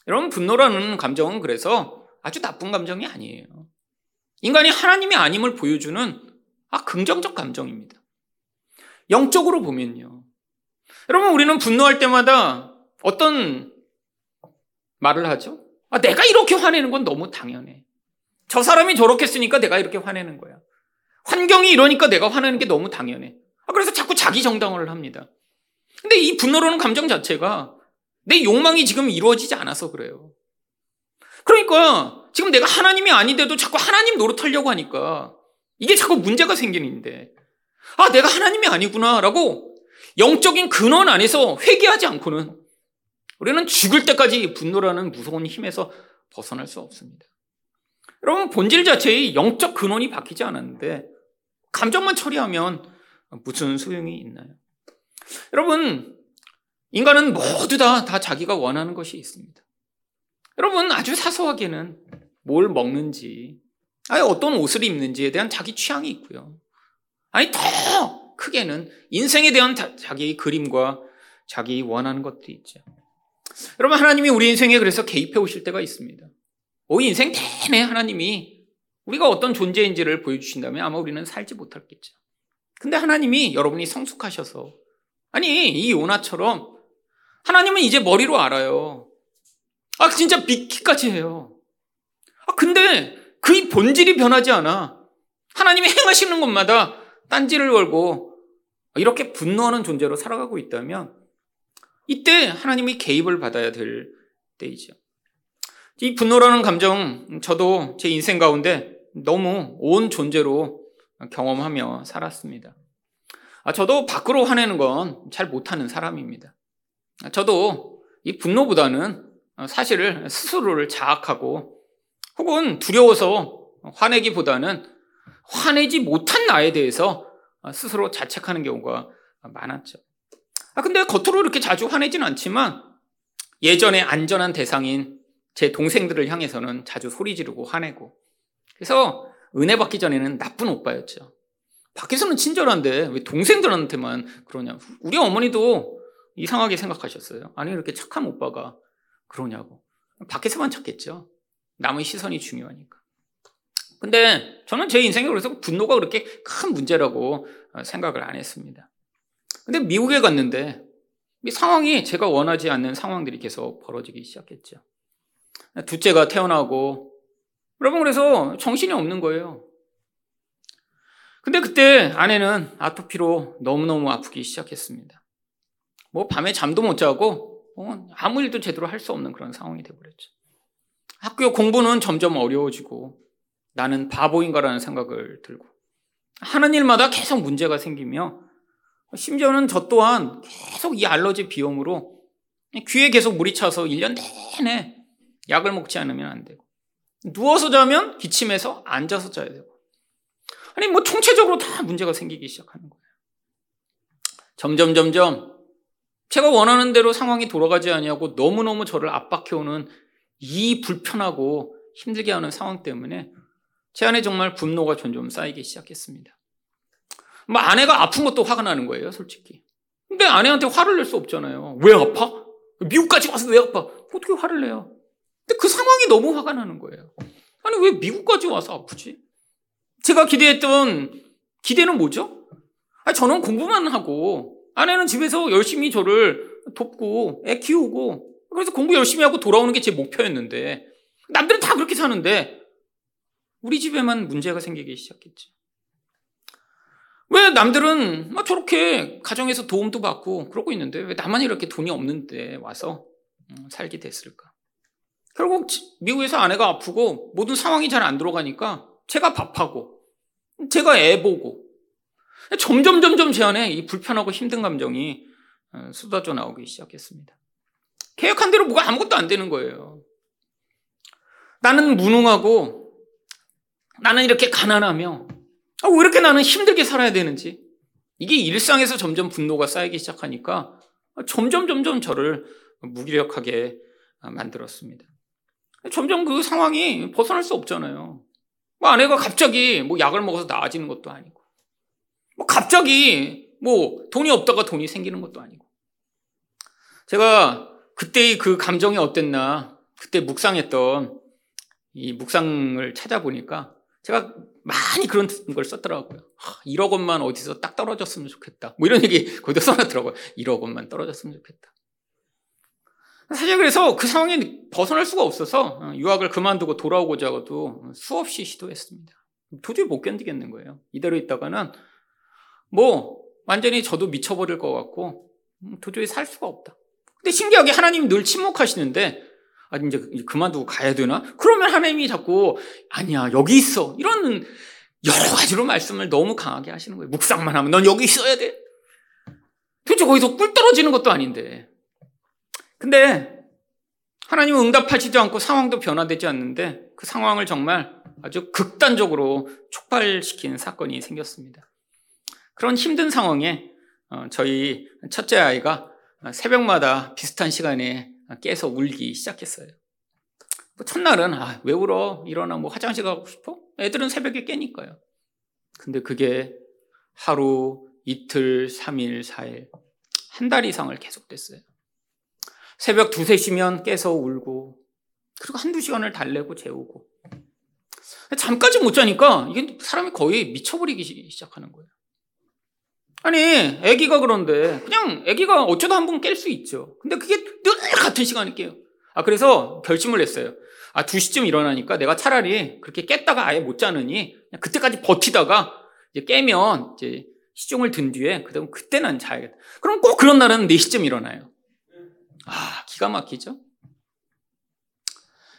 S1: 여러분, 분노라는 감정은 그래서 아주 나쁜 감정이 아니에요. 인간이 하나님이 아님을 보여주는 아, 긍정적 감정입니다. 영적으로 보면요. 여러분, 우리는 분노할 때마다 어떤 말을 하죠? 아, 내가 이렇게 화내는 건 너무 당연해. 저 사람이 저렇게 했으니까 내가 이렇게 화내는 거야. 환경이 이러니까 내가 화내는 게 너무 당연해. 아, 그래서 자꾸 자기 정당화를 합니다. 근데 이 분노라는 감정 자체가 내 욕망이 지금 이루어지지 않아서 그래요. 그러니까 지금 내가 하나님이 아닌데도 자꾸 하나님 노릇하려고 하니까 이게 자꾸 문제가 생기는데 아, 내가 하나님이 아니구나라고 영적인 근원 안에서 회개하지 않고는 우리는 죽을 때까지 분노라는 무서운 힘에서 벗어날 수 없습니다. 여러분, 본질 자체의 영적 근원이 바뀌지 않았는데, 감정만 처리하면 무슨 소용이 있나요? 여러분, 인간은 모두 다, 다 자기가 원하는 것이 있습니다. 여러분, 아주 사소하게는 뭘 먹는지, 아니, 어떤 옷을 입는지에 대한 자기 취향이 있고요. 아니, 더 크게는 인생에 대한 자기의 그림과 자기 원하는 것들이 있죠. 여러분, 하나님이 우리 인생에 그래서 개입해 오실 때가 있습니다. 우리 인생 내내 하나님이 우리가 어떤 존재인지를 보여주신다면 아마 우리는 살지 못했겠죠. 근데 하나님이 여러분이 성숙하셔서, 아니, 이 요나처럼 하나님은 이제 머리로 알아요. 아, 진짜 믿기까지 해요. 아, 근데 그의 본질이 변하지 않아. 하나님이 행하시는 것마다 딴지를 걸고 이렇게 분노하는 존재로 살아가고 있다면 이때 하나님이 개입을 받아야 될 때이죠. 이 분노라는 감정, 저도 제 인생 가운데 너무 온 존재로 경험하며 살았습니다. 아, 저도 밖으로 화내는 건 잘 못하는 사람입니다. 아, 저도 이 분노보다는 사실을 스스로를 자학하고 혹은 두려워서 화내기보다는 화내지 못한 나에 대해서 스스로 자책하는 경우가 많았죠. 아, 근데 겉으로 이렇게 자주 화내진 않지만 예전에 안전한 대상인 제 동생들을 향해서는 자주 소리 지르고 화내고 그래서 은혜 받기 전에는 나쁜 오빠였죠. 밖에서는 친절한데 왜 동생들한테만 그러냐. 우리 어머니도 이상하게 생각하셨어요. 아니, 이렇게 착한 오빠가 그러냐고. 밖에서만 찾겠죠. 남의 시선이 중요하니까. 근데 저는 제 인생에 그래서 분노가 그렇게 큰 문제라고 생각을 안 했습니다. 근데 미국에 갔는데 이 상황이 제가 원하지 않는 상황들이 계속 벌어지기 시작했죠. 둘째가 태어나고 여러분 그래서 정신이 없는 거예요. 근데 그때 아내는 아토피로 너무너무 아프기 시작했습니다. 뭐 밤에 잠도 못 자고 어, 아무 일도 제대로 할 수 없는 그런 상황이 되어버렸죠. 학교 공부는 점점 어려워지고 나는 바보인가라는 생각을 들고 하는 일마다 계속 문제가 생기며 심지어는 저 또한 계속 이 알러지 비염으로 귀에 계속 물이 차서 1년 내내 약을 먹지 않으면 안 되고 누워서 자면 기침해서 앉아서 자야 되고 아니 뭐 총체적으로 다 문제가 생기기 시작하는 거예요. 점점 점점 제가 원하는 대로 상황이 돌아가지 아니하고 너무너무 저를 압박해오는 이 불편하고 힘들게 하는 상황 때문에 제 안에 정말 분노가 점점 쌓이기 시작했습니다. 뭐 아내가 아픈 것도 화가 나는 거예요, 솔직히. 근데 아내한테 화를 낼 수 없잖아요. 왜 아파? 미국까지 와서 왜 아파? 어떻게 화를 내요? 근데 그 상황이 너무 화가 나는 거예요. 아니, 왜 미국까지 와서 아프지? 제가 기대했던 기대는 뭐죠? 아니, 저는 공부만 하고 아내는 집에서 열심히 저를 돕고 애 키우고 그래서 공부 열심히 하고 돌아오는 게 제 목표였는데 남들은 다 그렇게 사는데 우리 집에만 문제가 생기기 시작했지. 왜 남들은 막 저렇게 가정에서 도움도 받고 그러고 있는데 왜 나만 이렇게 돈이 없는데 와서 음, 살게 됐을까? 결국 미국에서 아내가 아프고 모든 상황이 잘 안 들어가니까 제가 밥하고 제가 애 보고 점점 점점 제 안에 이 불편하고 힘든 감정이 어, 쏟아져 나오기 시작했습니다. 계획한 대로 뭐가 아무것도 안 되는 거예요. 나는 무능하고 나는 이렇게 가난하며 아, 왜 이렇게 나는 힘들게 살아야 되는지 이게 일상에서 점점 분노가 쌓이기 시작하니까 점점 점점 저를 무기력하게 만들었습니다. 점점 그 상황이 벗어날 수 없잖아요. 뭐 아내가 갑자기 뭐 약을 먹어서 나아지는 것도 아니고, 뭐 갑자기 뭐 돈이 없다가 돈이 생기는 것도 아니고. 제가 그때의 그 감정이 어땠나, 그때 묵상했던 이 묵상을 찾아보니까 제가 많이 그런 걸 썼더라고요. 1억 원만 어디서 딱 떨어졌으면 좋겠다. 뭐 이런 얘기 거기다 써놨더라고요. 1억 원만 떨어졌으면 좋겠다. 사실 그래서 그 상황에 벗어날 수가 없어서 어, 유학을 그만두고 돌아오고자 하도 수없이 시도했습니다. 도저히 못 견디겠는 거예요. 이대로 있다가는 뭐 완전히 저도 미쳐버릴 것 같고 음, 도저히 살 수가 없다. 근데 신기하게 하나님이 늘 침묵하시는데 아 이제 그만두고 가야 되나? 그러면 하나님이 자꾸 아니야 여기 있어 이런 여러 가지로 말씀을 너무 강하게 하시는 거예요. 묵상만 하면 넌 여기 있어야 돼. 도대체 거기서 꿀 떨어지는 것도 아닌데. 근데 하나님은 응답하시지 않고 상황도 변화되지 않는데 그 상황을 정말 아주 극단적으로 촉발시키는 사건이 생겼습니다. 그런 힘든 상황에 어, 저희 첫째 아이가 새벽마다 비슷한 시간에 깨서 울기 시작했어요. 뭐 첫날은 아, 왜 울어? 일어나 뭐 화장실 가고 싶어? 애들은 새벽에 깨니까요. 근데 그게 하루, 이틀, 3일, 4일, 한 달 이상을 계속됐어요. 새벽 두세 시면 깨서 울고, 그리고 한두 시간을 달래고 재우고. 잠까지 못 자니까 이게 사람이 거의 미쳐버리기 시작하는 거예요. 아니, 아기가 그런데 그냥 아기가 어쩌다 한 번 깰 수 있죠. 근데 그게 늘 같은 시간에 깨요. 아, 그래서 결심을 했어요. 아, 2시쯤 일어나니까 내가 차라리 그렇게 깼다가 아예 못 자느니 그때까지 버티다가 이제 깨면 이제 시종을 든 뒤에 그다음 그때는 자야겠다. 그럼 꼭 그런 날은 4시쯤 일어나요. 아, 기가 막히죠?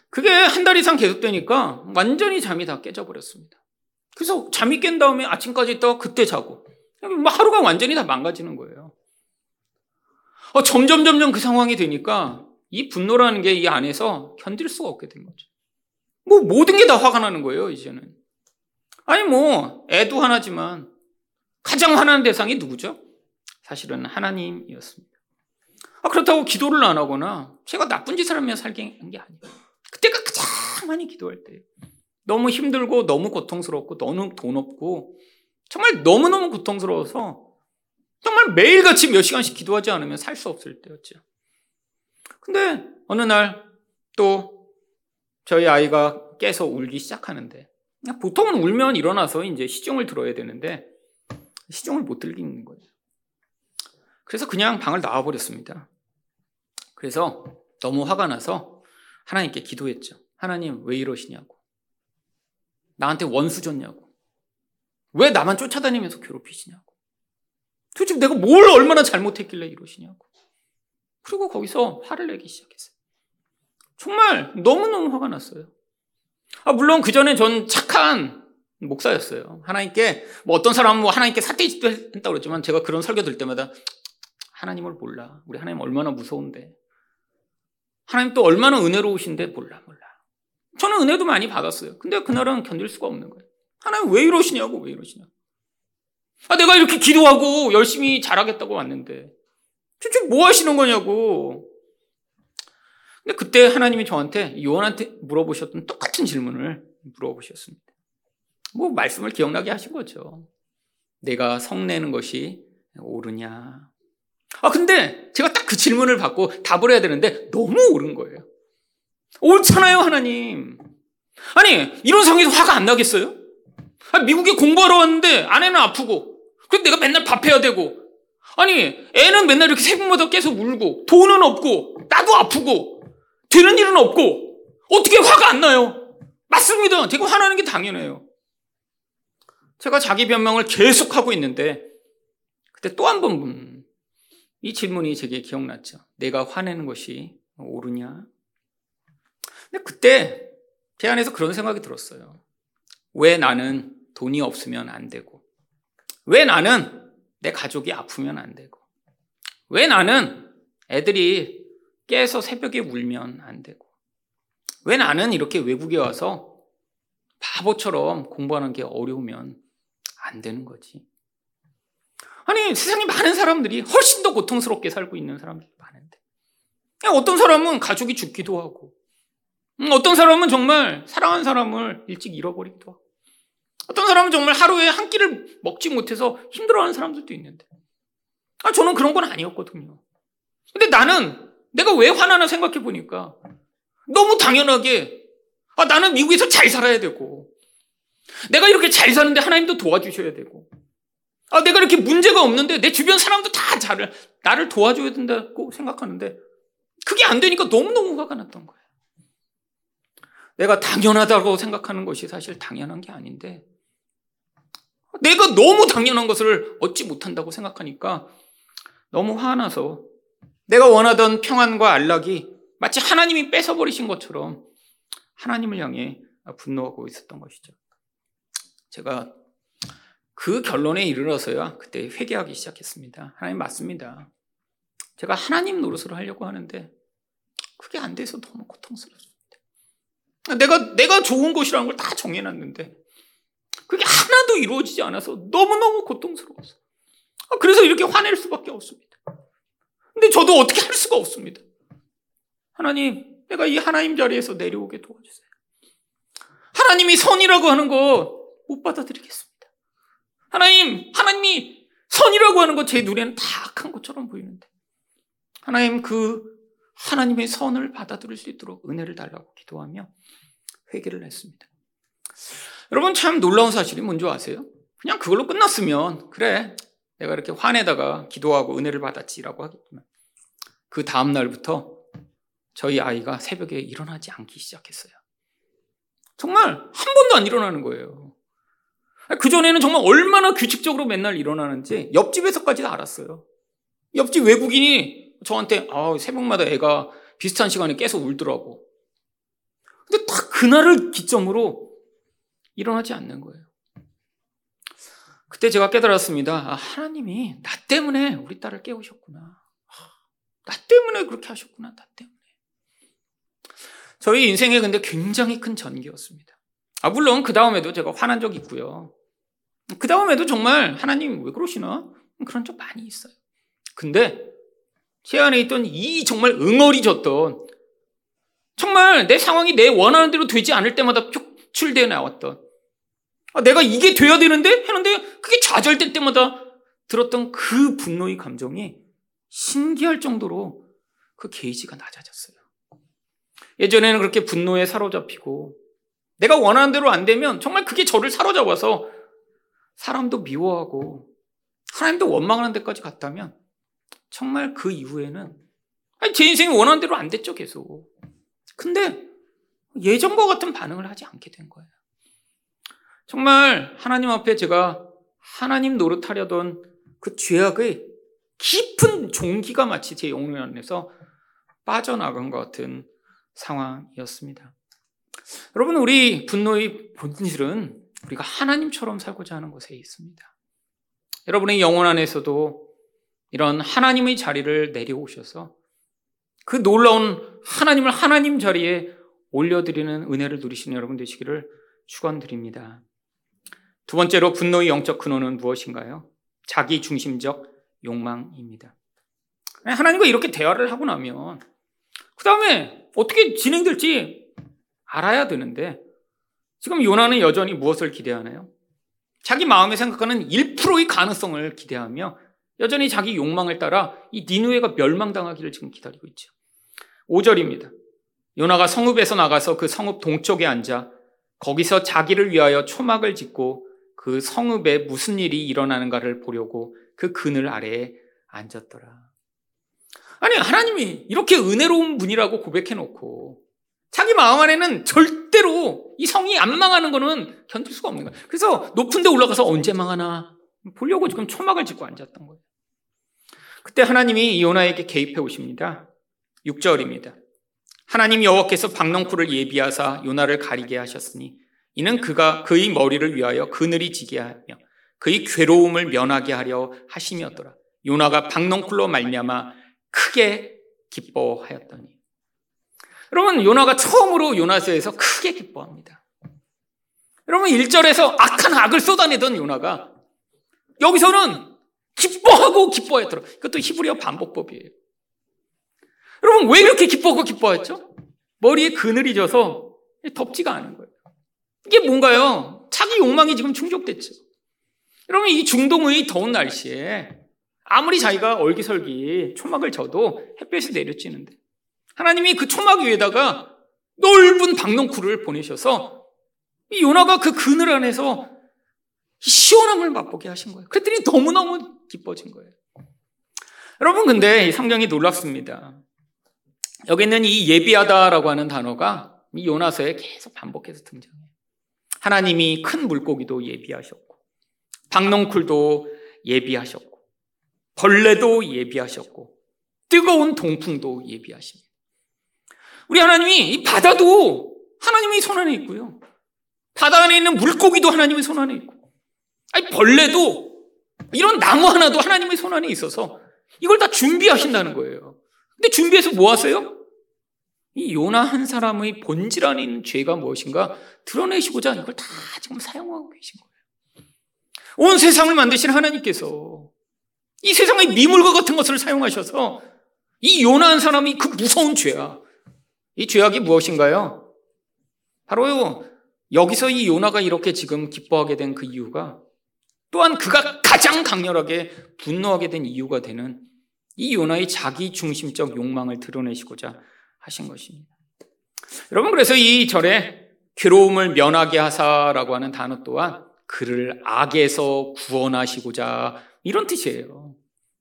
S1: 그게 한 달 이상 계속되니까 완전히 잠이 다 깨져버렸습니다. 그래서 잠이 깬 다음에 아침까지 있다가 그때 자고 뭐 하루가 완전히 다 망가지는 거예요. 어, 점점 점점 그 상황이 되니까 이 분노라는 게 이 안에서 견딜 수가 없게 된 거죠. 뭐 모든 게 다 화가 나는 거예요, 이제는. 아니 뭐 애도 하나지만 가장 화나는 대상이 누구죠? 사실은 하나님이었습니다. 아, 그렇다고 기도를 안 하거나 제가 나쁜 짓을 하며 살게 한 게 아니에요. 그때가 가장 많이 기도할 때. 너무 힘들고 너무 고통스럽고 너무 돈 없고 정말 너무너무 고통스러워서 정말 매일같이 몇 시간씩 기도하지 않으면 살 수 없을 때였죠. 근데 어느 날 또 저희 아이가 깨서 울기 시작하는데 보통은 울면 일어나서 이제 시중을 들어야 되는데 시중을 못 들기는 거예요. 그래서 그냥 방을 나와버렸습니다. 그래서 너무 화가 나서 하나님께 기도했죠. 하나님 왜 이러시냐고. 나한테 원수 줬냐고. 왜 나만 쫓아다니면서 괴롭히시냐고. 도대체 내가 뭘 얼마나 잘못했길래 이러시냐고. 그리고 거기서 화를 내기 시작했어요. 정말 너무너무 화가 났어요. 아, 물론 그 전에 전 착한 목사였어요. 하나님께, 뭐 어떤 사람은 뭐 하나님께 사태짓도 했다고 그랬지만 제가 그런 설교 들 때마다 하나님을 몰라. 우리 하나님 얼마나 무서운데. 하나님 또 얼마나 은혜로우신데 몰라, 몰라. 저는 은혜도 많이 받았어요. 근데 그날은 견딜 수가 없는 거예요. 하나님 왜 이러시냐고, 왜 이러시냐고. 아, 내가 이렇게 기도하고 열심히 잘하겠다고 왔는데. 도대체 뭐 하시는 거냐고. 근데 그때 하나님이 저한테 요한한테 물어보셨던 똑같은 질문을 물어보셨습니다. 뭐 말씀을 기억나게 하신 거죠. 내가 성내는 것이 옳으냐. 아, 근데 제가 딱 그 질문을 받고 답을 해야 되는데 너무 옳은 거예요. 옳잖아요, 하나님. 아니, 이런 상황에서 화가 안 나겠어요? 아, 미국에 공부하러 왔는데 아내는 아프고, 그래서 내가 맨날 밥해야 되고, 아니, 애는 맨날 이렇게 새벽마다 깨서 울고, 돈은 없고, 나도 아프고, 되는 일은 없고, 어떻게 화가 안 나요? 맞습니다. 제가 화나는 게 당연해요. 제가 자기 변명을 계속하고 있는데, 그때 또 한 번, 이 질문이 제게 기억났죠. 내가 화내는 것이 옳으냐? 근데 그때 제 안에서 그런 생각이 들었어요. 왜 나는 돈이 없으면 안 되고, 왜 나는 내 가족이 아프면 안 되고, 왜 나는 애들이 깨서 새벽에 울면 안 되고, 왜 나는 이렇게 외국에 와서 바보처럼 공부하는 게 어려우면 안 되는 거지. 아니, 세상에 많은 사람들이 훨씬 더 고통스럽게 살고 있는 사람들이 많은데. 어떤 사람은 가족이 죽기도 하고, 음, 어떤 사람은 정말 사랑하는 사람을 일찍 잃어버리기도 하고, 어떤 사람은 정말 하루에 한 끼를 먹지 못해서 힘들어하는 사람들도 있는데. 아, 저는 그런 건 아니었거든요. 근데 나는 내가 왜 화나나 생각해 보니까 너무 당연하게 아, 나는 미국에서 잘 살아야 되고 내가 이렇게 잘 사는데 하나님도 도와주셔야 되고, 아, 내가 이렇게 문제가 없는데 내 주변 사람도 다 잘, 나를 도와줘야 된다고 생각하는데, 그게 안 되니까 너무너무 화가 났던 거예요. 내가 당연하다고 생각하는 것이 사실 당연한 게 아닌데, 내가 너무 당연한 것을 얻지 못한다고 생각하니까 너무 화나서 내가 원하던 평안과 안락이 마치 하나님이 뺏어버리신 것처럼 하나님을 향해 분노하고 있었던 것이죠. 제가 그 결론에 이르러서야 그때 회개하기 시작했습니다. 하나님 맞습니다. 제가 하나님 노릇을 하려고 하는데 그게 안 돼서 너무 고통스럽습니다. 내가 내가 좋은 곳이라는 걸 다 정해놨는데 그게 하나도 이루어지지 않아서 너무너무 고통스러웠어. 아, 그래서 이렇게 화낼 수밖에 없습니다. 근데 저도 어떻게 할 수가 없습니다. 하나님, 내가 이 하나님 자리에서 내려오게 도와주세요. 하나님이 선이라고 하는 거 못 받아들이겠습니다. 하나님, 하나님이 선이라고 하는 거제 눈에는 다 악한 것처럼 보이는데. 하나님, 그 하나님의 선을 받아들일 수 있도록 은혜를 달라고 기도하며 회개를 했습니다. 여러분 참 놀라운 사실이 뭔지 아세요? 그냥 그걸로 끝났으면 그래 내가 이렇게 화내다가 기도하고 은혜를 받았지라고 하겠지만 그 다음 날부터 저희 아이가 새벽에 일어나지 않기 시작했어요. 정말 한 번도 안 일어나는 거예요. 그전에는 정말 얼마나 규칙적으로 맨날 일어나는지 옆집에서까지 도 알았어요. 옆집 외국인이 저한테 아, 새벽마다 애가 비슷한 시간에 깨서 울더라고. 근데 딱 그날을 기점으로 일어나지 않는 거예요. 그때 제가 깨달았습니다. 아, 하나님이 나 때문에 우리 딸을 깨우셨구나. 나 때문에 그렇게 하셨구나. 나 때문에. 저희 인생에 근데 굉장히 큰 전기였습니다. 아, 물론 그 다음에도 제가 화난 적 있고요. 그 다음에도 정말 하나님 왜 그러시나? 그런 적 많이 있어요. 근데 제 안에 있던 이 정말 응어리졌던 정말 내 상황이 내 원하는 대로 되지 않을 때마다 표출되어 나왔던 아, 내가 이게 돼야 되는데 했는데 그게 좌절될 때마다 들었던 그 분노의 감정이 신기할 정도로 그 게이지가 낮아졌어요. 예전에는 그렇게 분노에 사로잡히고 내가 원하는 대로 안 되면 정말 그게 저를 사로잡아서 사람도 미워하고 하나님도 원망하는 데까지 갔다면 정말 그 이후에는 아니, 제 인생이 원하는 대로 안 됐죠, 계속. 근데 예전과 같은 반응을 하지 않게 된 거예요. 정말 하나님 앞에 제가 하나님 노릇하려던 그 죄악의 깊은 종기가 마치 제 영혼 안에서 빠져나간 것 같은 상황이었습니다. 여러분, 우리 분노의 본질은 우리가 하나님처럼 살고자 하는 곳에 있습니다. 여러분의 영혼 안에서도 이런 하나님의 자리를 내려오셔서 그 놀라운 하나님을 하나님 자리에 올려드리는 은혜를 누리시는 여러분 되시기를 축원드립니다. 두 번째로 분노의 영적 근원은 무엇인가요? 자기 중심적 욕망입니다. 하나님과 이렇게 대화를 하고 나면 그 다음에 어떻게 진행될지 알아야 되는데 지금 요나는 여전히 무엇을 기대하나요? 자기 마음에 생각하는 1%의 가능성을 기대하며 여전히 자기 욕망을 따라 이 니누에가 멸망당하기를 지금 기다리고 있죠. 5절입니다. 요나가 성읍에서 나가서 그 성읍 동쪽에 앉아 거기서 자기를 위하여 초막을 짓고 그 성읍에 무슨 일이 일어나는가를 보려고 그 그늘 아래에 앉았더라. 아니, 하나님이 이렇게 은혜로운 분이라고 고백해 놓고 자기 마음 안에는 절대로 이 성이 안 망하는 거는 견딜 수가 없는 거예요. 그래서 높은 데 올라가서 언제 망하나 보려고 지금 초막을 짓고 앉았던 거예요. 그때 하나님이 요나에게 개입해 오십니다. 6절입니다. 하나님 여호와께서 박넝쿨을 예비하사 요나를 가리게 하셨으니 이는 그가 그의 머리를 위하여 그늘이 지게 하며 그의 괴로움을 면하게 하려 하심이었더라. 요나가 박넝쿨로 말미암아 크게 기뻐하였더니. 여러분 요나가 처음으로 요나서에서 크게 기뻐합니다. 여러분 1절에서 악한 악을 쏟아내던 요나가 여기서는 기뻐하고 기뻐했더라. 이것도 히브리어 반복법이에요. 여러분 왜 그렇게 기뻐하고 기뻐했죠? 머리에 그늘이 져서 덥지가 않은 거예요. 이게 뭔가요? 자기 욕망이 지금 충족됐죠. 여러분, 이 중동의 더운 날씨에 아무리 자기가 얼기설기 초막을 져도 햇볕이 내려지는데 하나님이 그 초막 위에다가 넓은 박농쿨을 보내셔서 이 요나가 그 그늘 안에서 시원함을 맛보게 하신 거예요. 그랬더니 너무너무 기뻐진 거예요. 여러분, 근데 이 성경이 놀랍습니다. 여기 있는 이 예비하다라고 하는 단어가 이 요나서에 계속 반복해서 등장해요. 하나님이 큰 물고기도 예비하셨고, 박넝쿨도 예비하셨고, 벌레도 예비하셨고, 뜨거운 동풍도 예비하십니다. 우리 하나님이 이 바다도 하나님의 손 안에 있고요. 바다 안에 있는 물고기도 하나님의 손 안에 있고, 아니 벌레도 이런 나무 하나도 하나님의 손 안에 있어서 이걸 다 준비하신다는 거예요. 근데 준비해서 뭐 하세요? 이 요나 한 사람의 본질 안에 있는 죄가 무엇인가 드러내시고자 이걸 다 지금 사용하고 계신 거예요. 온 세상을 만드신 하나님께서 이 세상의 미물과 같은 것을 사용하셔서 이 요나 한 사람이 그 무서운 죄악, 이 죄악이 무엇인가요? 바로 여기서 이 요나가 이렇게 지금 기뻐하게 된 그 이유가 또한 그가 가장 강렬하게 분노하게 된 이유가 되는 이 요나의 자기 중심적 욕망을 드러내시고자 하신 것입니다. 여러분 그래서 이 절에 괴로움을 면하게 하사라고 하는 단어 또한 그를 악에서 구원하시고자 이런 뜻이에요.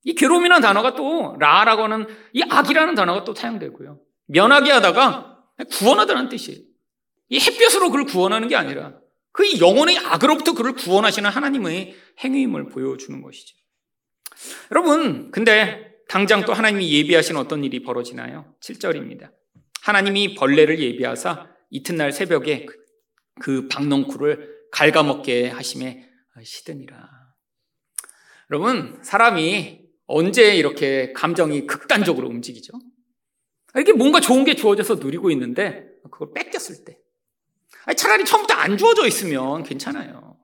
S1: 이 괴로움이라는 단어가 또 라라고 하는 이 악이라는 단어가 또 사용되고요. 면하게 하다가 구원하다는 뜻이에요. 이 햇볕으로 그를 구원하는 게 아니라 그 영혼의 악으로부터 그를 구원하시는 하나님의 행위임을 보여주는 것이죠. 여러분, 근데 당장 또 하나님이 예비하신 어떤 일이 벌어지나요? 7절입니다. 하나님이 벌레를 예비하사 이튿날 새벽에 그, 그 박넝쿨을 갉아먹게 하심에 시드니라. 여러분, 사람이 언제 이렇게 감정이 극단적으로 움직이죠? 이렇게 뭔가 좋은 게 주어져서 누리고 있는데 그걸 뺏겼을 때. 차라리 처음부터 안 주어져 있으면 괜찮아요.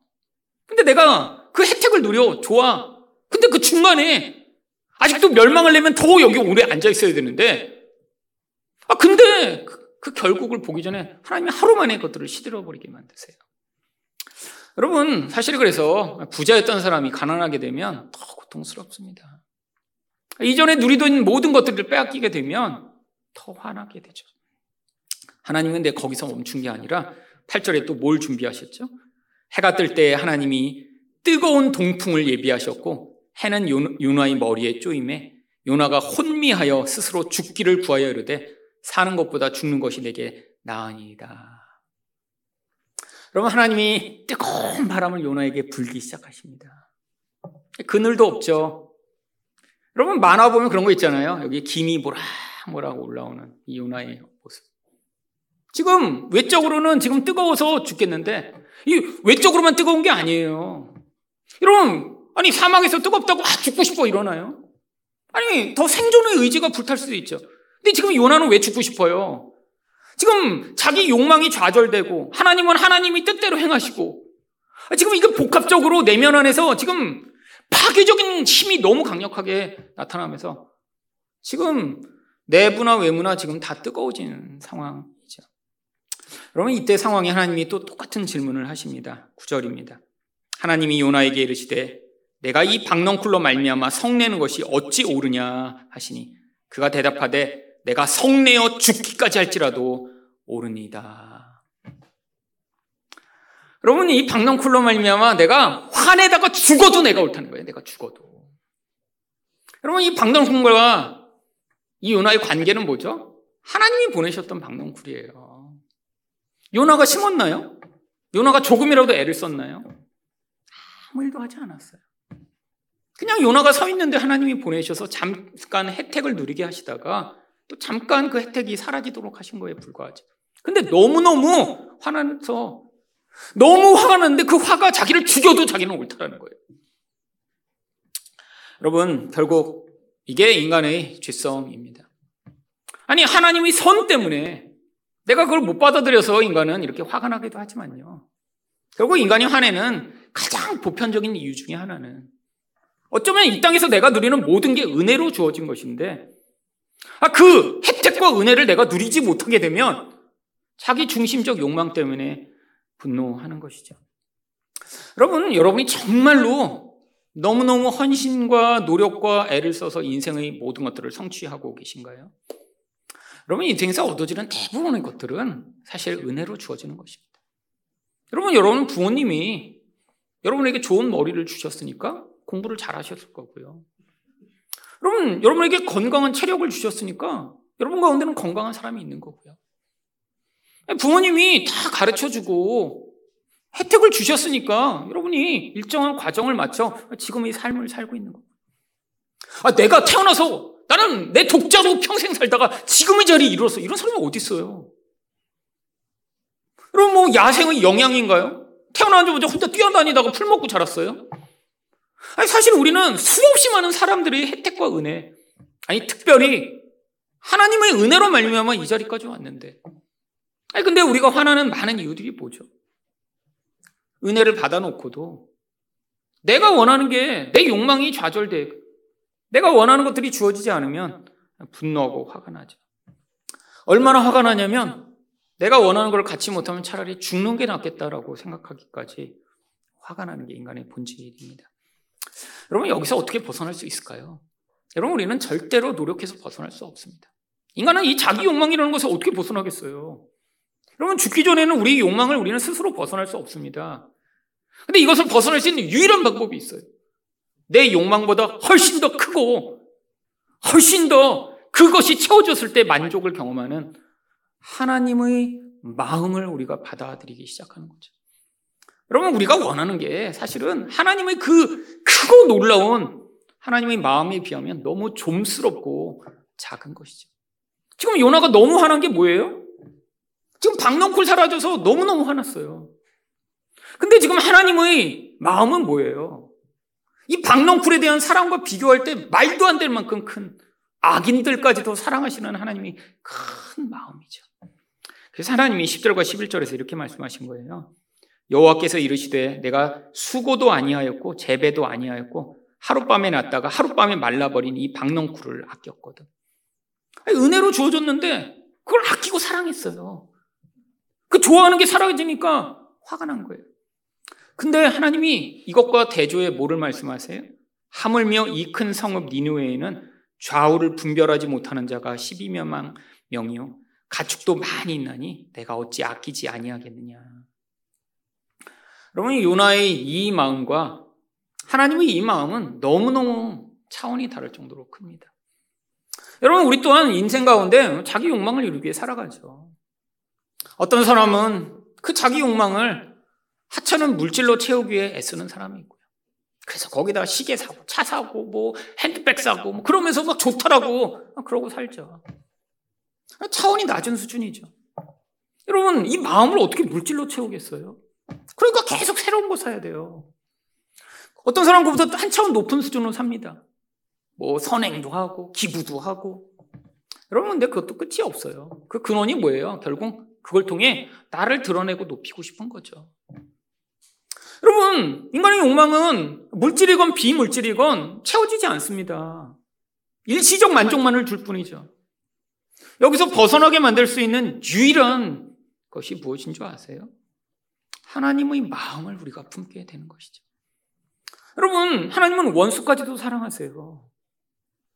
S1: 근데 내가 그 혜택을 누려, 좋아. 근데 그 중간에 아직도 멸망을 내면 더 여기 오래 앉아 있어야 되는데, 아, 근데 그, 그 결국을 보기 전에 하나님이 하루 만에 그것들을 시들어버리게 만드세요. 여러분, 사실 그래서 부자였던 사람이 가난하게 되면 더 고통스럽습니다. 이전에 누리던 모든 것들을 빼앗기게 되면 더 화나게 되죠. 하나님은 내 거기서 멈춘 게 아니라 8절에 또 뭘 준비하셨죠? 해가 뜰 때 하나님이 뜨거운 동풍을 예비하셨고 해는 요나의 머리에 쪼임에 요나가 혼미하여 스스로 죽기를 구하여 이르되 사는 것보다 죽는 것이 내게 나으니이다. 여러분 하나님이 뜨거운 바람을 요나에게 불기 시작하십니다. 그늘도 없죠. 여러분 만화 보면 그런 거 있잖아요. 여기 김이 모락모락 올라오는 이 요나의 모습. 지금 외적으로는 지금 뜨거워서 죽겠는데 이 외적으로만 뜨거운 게 아니에요. 여러분 아니 사막에서 뜨겁다고 아 죽고 싶어 이러나요? 아니 더 생존의 의지가 불탈 수도 있죠. 근데 지금 요나는 왜 죽고 싶어요? 지금 자기 욕망이 좌절되고 하나님은 하나님이 뜻대로 행하시고 지금 이거 복합적으로 내면 안에서 지금 파괴적인 힘이 너무 강력하게 나타나면서 지금 내부나 외부나 지금 다 뜨거워지는 상황. 여러분 이때 상황에 하나님이 또 똑같은 질문을 하십니다. 9절입니다. 하나님이 요나에게 이르시되 내가 이 박넝쿨로 말미암아 성내는 것이 어찌 옳으냐 하시니 그가 대답하되 내가 성내어 죽기까지 할지라도 옳으니다. 여러분 이 박넝쿨로 말미암아 내가 화내다가 죽어도 내가 옳다는 거예요. 내가 죽어도. 여러분 이 박넝쿨과 이 요나의 관계는 뭐죠? 하나님이 보내셨던 박넝쿨이에요. 요나가 심었나요? 요나가 조금이라도 애를 썼나요? 아무 일도 하지 않았어요. 그냥 요나가 서 있는데 하나님이 보내셔서 잠깐 혜택을 누리게 하시다가 또 잠깐 그 혜택이 사라지도록 하신 거에 불과하죠. 근데 너무너무 화나서 너무 화가 나는데 그 화가 자기를 죽여도 자기는 옳다라는 거예요. 여러분, 결국 이게 인간의 죄성입니다. 아니, 하나님의 선 때문에 내가 그걸 못 받아들여서 인간은 이렇게 화가 나기도 하지만요. 결국 인간이 화내는 가장 보편적인 이유 중에 하나는 어쩌면 이 땅에서 내가 누리는 모든 게 은혜로 주어진 것인데 아, 그 혜택과 은혜를 내가 누리지 못하게 되면 자기 중심적 욕망 때문에 분노하는 것이죠. 여러분, 여러분이 정말로 너무너무 헌신과 노력과 애를 써서 인생의 모든 것들을 성취하고 계신가요? 여러분 인생에서 얻어지는 대부분의 것들은 사실 은혜로 주어지는 것입니다. 여러분, 여러분 부모님이 여러분에게 좋은 머리를 주셨으니까 공부를 잘 하셨을 거고요. 여러분, 여러분에게 건강한 체력을 주셨으니까 여러분 가운데는 건강한 사람이 있는 거고요. 부모님이 다 가르쳐 주고 혜택을 주셨으니까 여러분이 일정한 과정을 마쳐 지금의 삶을 살고 있는 거예요. 아, 내가 태어나서 나는 내 독자로 평생 살다가 지금의 자리에 이르렀어. 이런 사람이 어디 있어요? 그럼 뭐 야생의 영향인가요? 태어나자마자 혼자 뛰어다니다가 풀 먹고 자랐어요? 아니, 사실 우리는 수없이 많은 사람들의 혜택과 은혜, 아니, 특별히 하나님의 은혜로 말미암아 이 자리까지 왔는데, 아니, 근데 우리가 화나는 많은 이유들이 뭐죠? 은혜를 받아놓고도 내가 원하는 게 내 욕망이 좌절돼. 내가 원하는 것들이 주어지지 않으면 분노하고 화가 나죠. 얼마나 화가 나냐면 내가 원하는 걸 갖지 못하면 차라리 죽는 게 낫겠다라고 생각하기까지 화가 나는 게 인간의 본질입니다. 여러분 여기서 어떻게 벗어날 수 있을까요? 여러분 우리는 절대로 노력해서 벗어날 수 없습니다. 인간은 이 자기 욕망이라는 것을 어떻게 벗어나겠어요? 여러분 죽기 전에는 우리 욕망을 우리는 스스로 벗어날 수 없습니다. 근데 이것을 벗어날 수 있는 유일한 방법이 있어요. 내 욕망보다 훨씬 더 크고 훨씬 더 그것이 채워졌을 때 만족을 경험하는 하나님의 마음을 우리가 받아들이기 시작하는 거죠. 여러분, 우리가 원하는 게 사실은 하나님의 그 크고 놀라운 하나님의 마음에 비하면 너무 좀스럽고 작은 것이죠. 지금 요나가 너무 화난 게 뭐예요? 지금 박넝쿨 사라져서 너무너무 화났어요. 근데 지금 하나님의 마음은 뭐예요? 이 박넝쿨에 대한 사랑과 비교할 때 말도 안 될 만큼 큰 악인들까지도 사랑하시는 하나님이 큰 마음이죠. 그래서 하나님이 10절과 11절에서 이렇게 말씀하신 거예요. 여호와께서 이르시되 내가 수고도 아니하였고 재배도 아니하였고 하룻밤에 났다가 하룻밤에 말라버린 이 박넝쿨을 아꼈거든. 은혜로 주어졌는데 그걸 아끼고 사랑했어요. 그 좋아하는 게 사랑해지니까 화가 난 거예요. 근데 하나님이 이것과 대조해 뭐를 말씀하세요? 하물며 이 큰 성읍 니누웨에는 좌우를 분별하지 못하는 자가 12만 명이요 가축도 많이 있나니 내가 어찌 아끼지 아니하겠느냐. 여러분 요나의 이 마음과 하나님의 이 마음은 너무너무 차원이 다를 정도로 큽니다. 여러분 우리 또한 인생 가운데 자기 욕망을 이루기 위해 살아가죠. 어떤 사람은 그 자기 욕망을 하찮은 물질로 채우기 위해 애쓰는 사람이 있고요. 그래서 거기다 시계 사고, 차 사고, 뭐 핸드백 사고, 뭐 그러면서 막 좋더라고. 그러고 살죠. 차원이 낮은 수준이죠. 여러분, 이 마음을 어떻게 물질로 채우겠어요? 그러니까 계속 새로운 거 사야 돼요. 어떤 사람 그보다 한 차원 높은 수준으로 삽니다. 뭐 선행도 하고, 기부도 하고. 여러분, 근데 그것도 끝이 없어요. 그 근원이 뭐예요? 결국 그걸 통해 나를 드러내고 높이고 싶은 거죠. 여러분, 인간의 욕망은 물질이건 비물질이건 채워지지 않습니다. 일시적 만족만을 줄 뿐이죠. 여기서 벗어나게 만들 수 있는 유일한 것이 무엇인 줄 아세요? 하나님의 마음을 우리가 품게 되는 것이죠. 여러분, 하나님은 원수까지도 사랑하세요.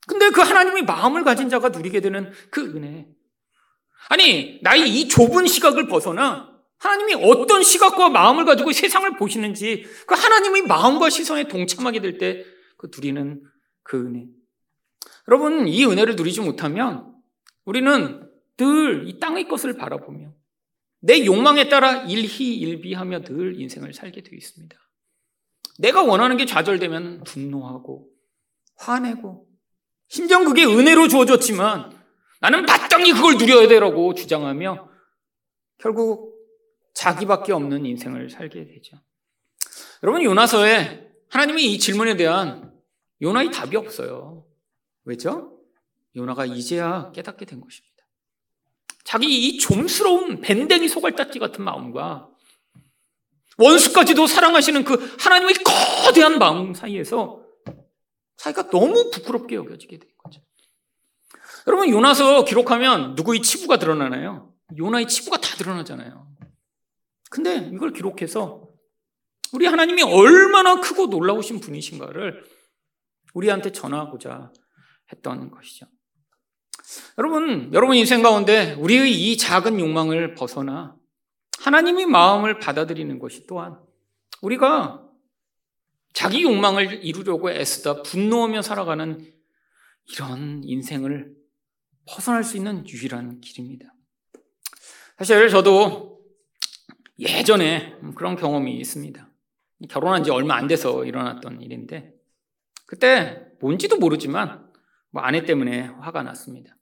S1: 근데 그 하나님의 마음을 가진 자가 누리게 되는 그 은혜. 아니, 나의 이 좁은 시각을 벗어나 하나님이 어떤 시각과 마음을 가지고 세상을 보시는지 그 하나님의 마음과 시선에 동참하게 될 때 그 누리는 그 은혜. 여러분, 이 은혜를 누리지 못하면 우리는 늘 이 땅의 것을 바라보며 내 욕망에 따라 일희일비하며 늘 인생을 살게 되어 있습니다. 내가 원하는 게 좌절되면 분노하고 화내고 심지어 그게 은혜로 주어졌지만 나는 마땅히 그걸 누려야 되라고 주장하며 결국 자기밖에 없는 인생을 살게 되죠. 여러분, 요나서에 하나님이 이 질문에 대한 요나의 답이 없어요. 왜죠? 요나가 이제야 깨닫게 된 것입니다. 자기 이 좀스러운 밴댕이 소갈딱지 같은 마음과 원수까지도 사랑하시는 그 하나님의 거대한 마음 사이에서 자기가 너무 부끄럽게 여겨지게 된 거죠. 여러분, 요나서 기록하면 누구의 치부가 드러나나요? 요나의 치부가 다 드러나잖아요. 근데 이걸 기록해서 우리 하나님이 얼마나 크고 놀라우신 분이신가를 우리한테 전하고자 했던 것이죠. 여러분, 여러분 인생 가운데 우리의 이 작은 욕망을 벗어나 하나님의 마음을 받아들이는 것이 또한 우리가 자기 욕망을 이루려고 애쓰다 분노하며 살아가는 이런 인생을 벗어날 수 있는 유일한 길입니다. 사실 저도 예전에 그런 경험이 있습니다. 결혼한 지 얼마 안 돼서 일어났던 일인데, 그때 뭔지도 모르지만, 뭐 아내 때문에 화가 났습니다.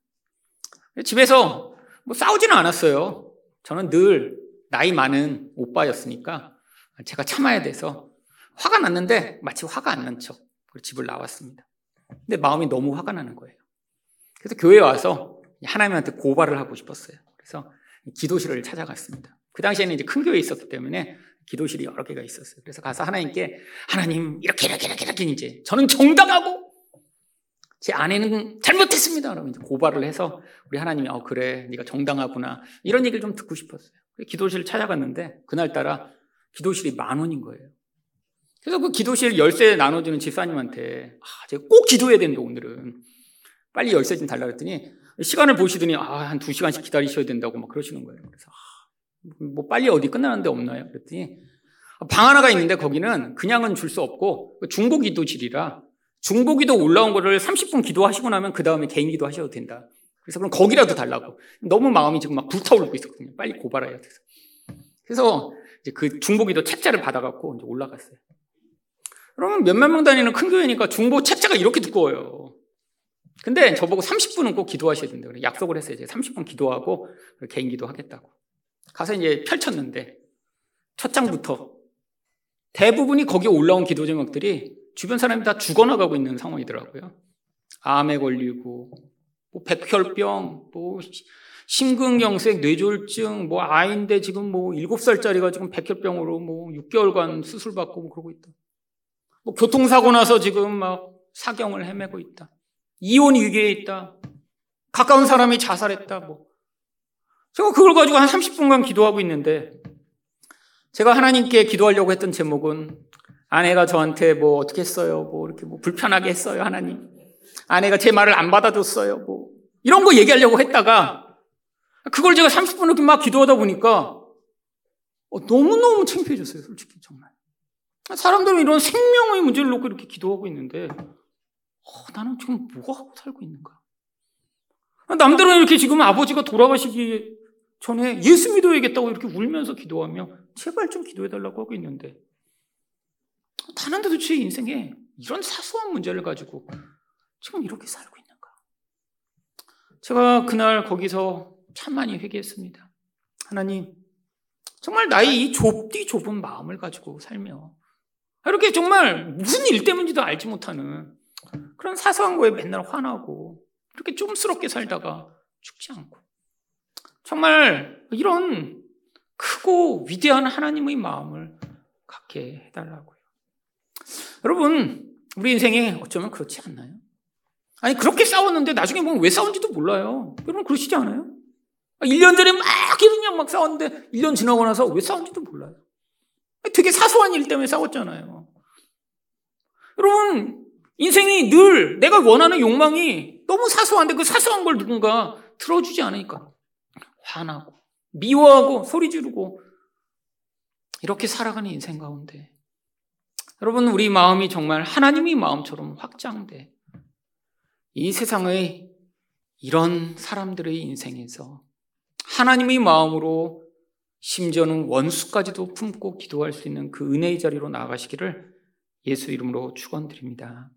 S1: 집에서 뭐 싸우지는 않았어요. 저는 늘 나이 많은 오빠였으니까 제가 참아야 돼서 화가 났는데 마치 화가 안 난 척 집을 나왔습니다. 근데 마음이 너무 화가 나는 거예요. 그래서 교회에 와서 하나님한테 고발을 하고 싶었어요. 그래서 기도실을 찾아갔습니다. 그 당시에는 이제 큰 교회에 있었기 때문에 기도실이 여러 개가 있었어요. 그래서 가서 하나님께 하나님 이렇게 이렇게 이렇게 이렇게 이제 저는 정당하고 제 아내는 잘못했습니다. 그러면 이제 고발을 해서 우리 하나님이 어 그래 네가 정당하구나 이런 얘기를 좀 듣고 싶었어요. 기도실을 찾아갔는데 그날따라 기도실이 만 원인 거예요. 그래서 그 기도실 열쇠 나눠주는 집사님한테 아, 제가 꼭 기도해야 된다 오늘은 빨리 열쇠 좀 달라 그랬더니 시간을 보시더니 아, 한 두 시간씩 기다리셔야 된다고 막 그러시는 거예요. 그래서 아, 뭐 빨리 어디 끝나는 데 없나요? 그랬더니 방 하나가 있는데 거기는 그냥은 줄 수 없고 중보 기도실이라 중보 기도 올라온 거를 30분 기도하시고 나면 그 다음에 개인 기도 하셔도 된다. 그래서 그럼 거기라도 달라고. 너무 마음이 지금 막 불타오르고 있었거든요. 빨리 고발해야 돼서. 그래서 이제 그 중보기도 책자를 받아갖고 이제 올라갔어요. 그러면 몇몇 명 다니는 큰 교회니까 중보 책자가 이렇게 두꺼워요. 근데 저보고 30분은 꼭 기도하셔야 된다. 약속을 했어요. 이제 30분 기도하고 개인 기도 하겠다고. 가서 이제 펼쳤는데 첫 장부터 대부분이 거기에 올라온 기도 제목들이 주변 사람이 다 죽어나가고 있는 상황이더라고요. 암에 걸리고, 뭐 백혈병, 뭐 심근경색, 뇌졸중, 뭐 아이인데 지금 뭐 7살짜리가 지금 백혈병으로 뭐 6개월간 수술 받고 뭐 그러고 있다. 뭐 교통사고 나서 지금 막 사경을 헤매고 있다. 이혼 위기에 있다. 가까운 사람이 자살했다. 뭐. 제가 그걸 가지고 한 30분간 기도하고 있는데 제가 하나님께 기도하려고 했던 제목은 아내가 저한테 뭐 어떻게 했어요? 뭐 이렇게 뭐 불편하게 했어요, 하나님. 아내가 제 말을 안 받아줬어요. 뭐 이런 거 얘기하려고 했다가 그걸 제가 30분 이렇게 막 기도하다 보니까 어, 너무너무 창피해졌어요, 솔직히 정말. 사람들은 이런 생명의 문제를 놓고 이렇게 기도하고 있는데 어, 나는 지금 뭐 하고 살고 있는가? 남들은 이렇게 지금 아버지가 돌아가시기 전에 예수 믿어야겠다고 이렇게 울면서 기도하며 제발 좀 기도해달라고 하고 있는데 나는 도대체 인생에 이런 사소한 문제를 가지고 지금 이렇게 살고 있는가? 제가 그날 거기서 참 많이 회개했습니다. 하나님, 정말 나의 이 좁디 좁은 마음을 가지고 살며 이렇게 정말 무슨 일 때문인지도 알지 못하는 그런 사소한 거에 맨날 화나고 이렇게 좀스럽게 살다가 죽지 않고 정말 이런 크고 위대한 하나님의 마음을 갖게 해달라고요. 여러분, 우리 인생에 어쩌면 그렇지 않나요? 아니, 그렇게 싸웠는데 나중에 보면 왜 싸운지도 몰라요. 여러분, 그러시지 않아요? 1년 전에 막 그냥 막 싸웠는데 1년 지나고 나서 왜 싸운지도 몰라요. 되게 사소한 일 때문에 싸웠잖아요. 여러분, 인생이 늘 내가 원하는 욕망이 너무 사소한데 그 사소한 걸 누군가 들어주지 않으니까 화나고 미워하고 소리 지르고 이렇게 살아가는 인생 가운데 여러분 우리 마음이 정말 하나님의 마음처럼 확장돼 이 세상의 이런 사람들의 인생에서 하나님의 마음으로 심지어는 원수까지도 품고 기도할 수 있는 그 은혜의 자리로 나아가시기를 예수 이름으로 축원드립니다.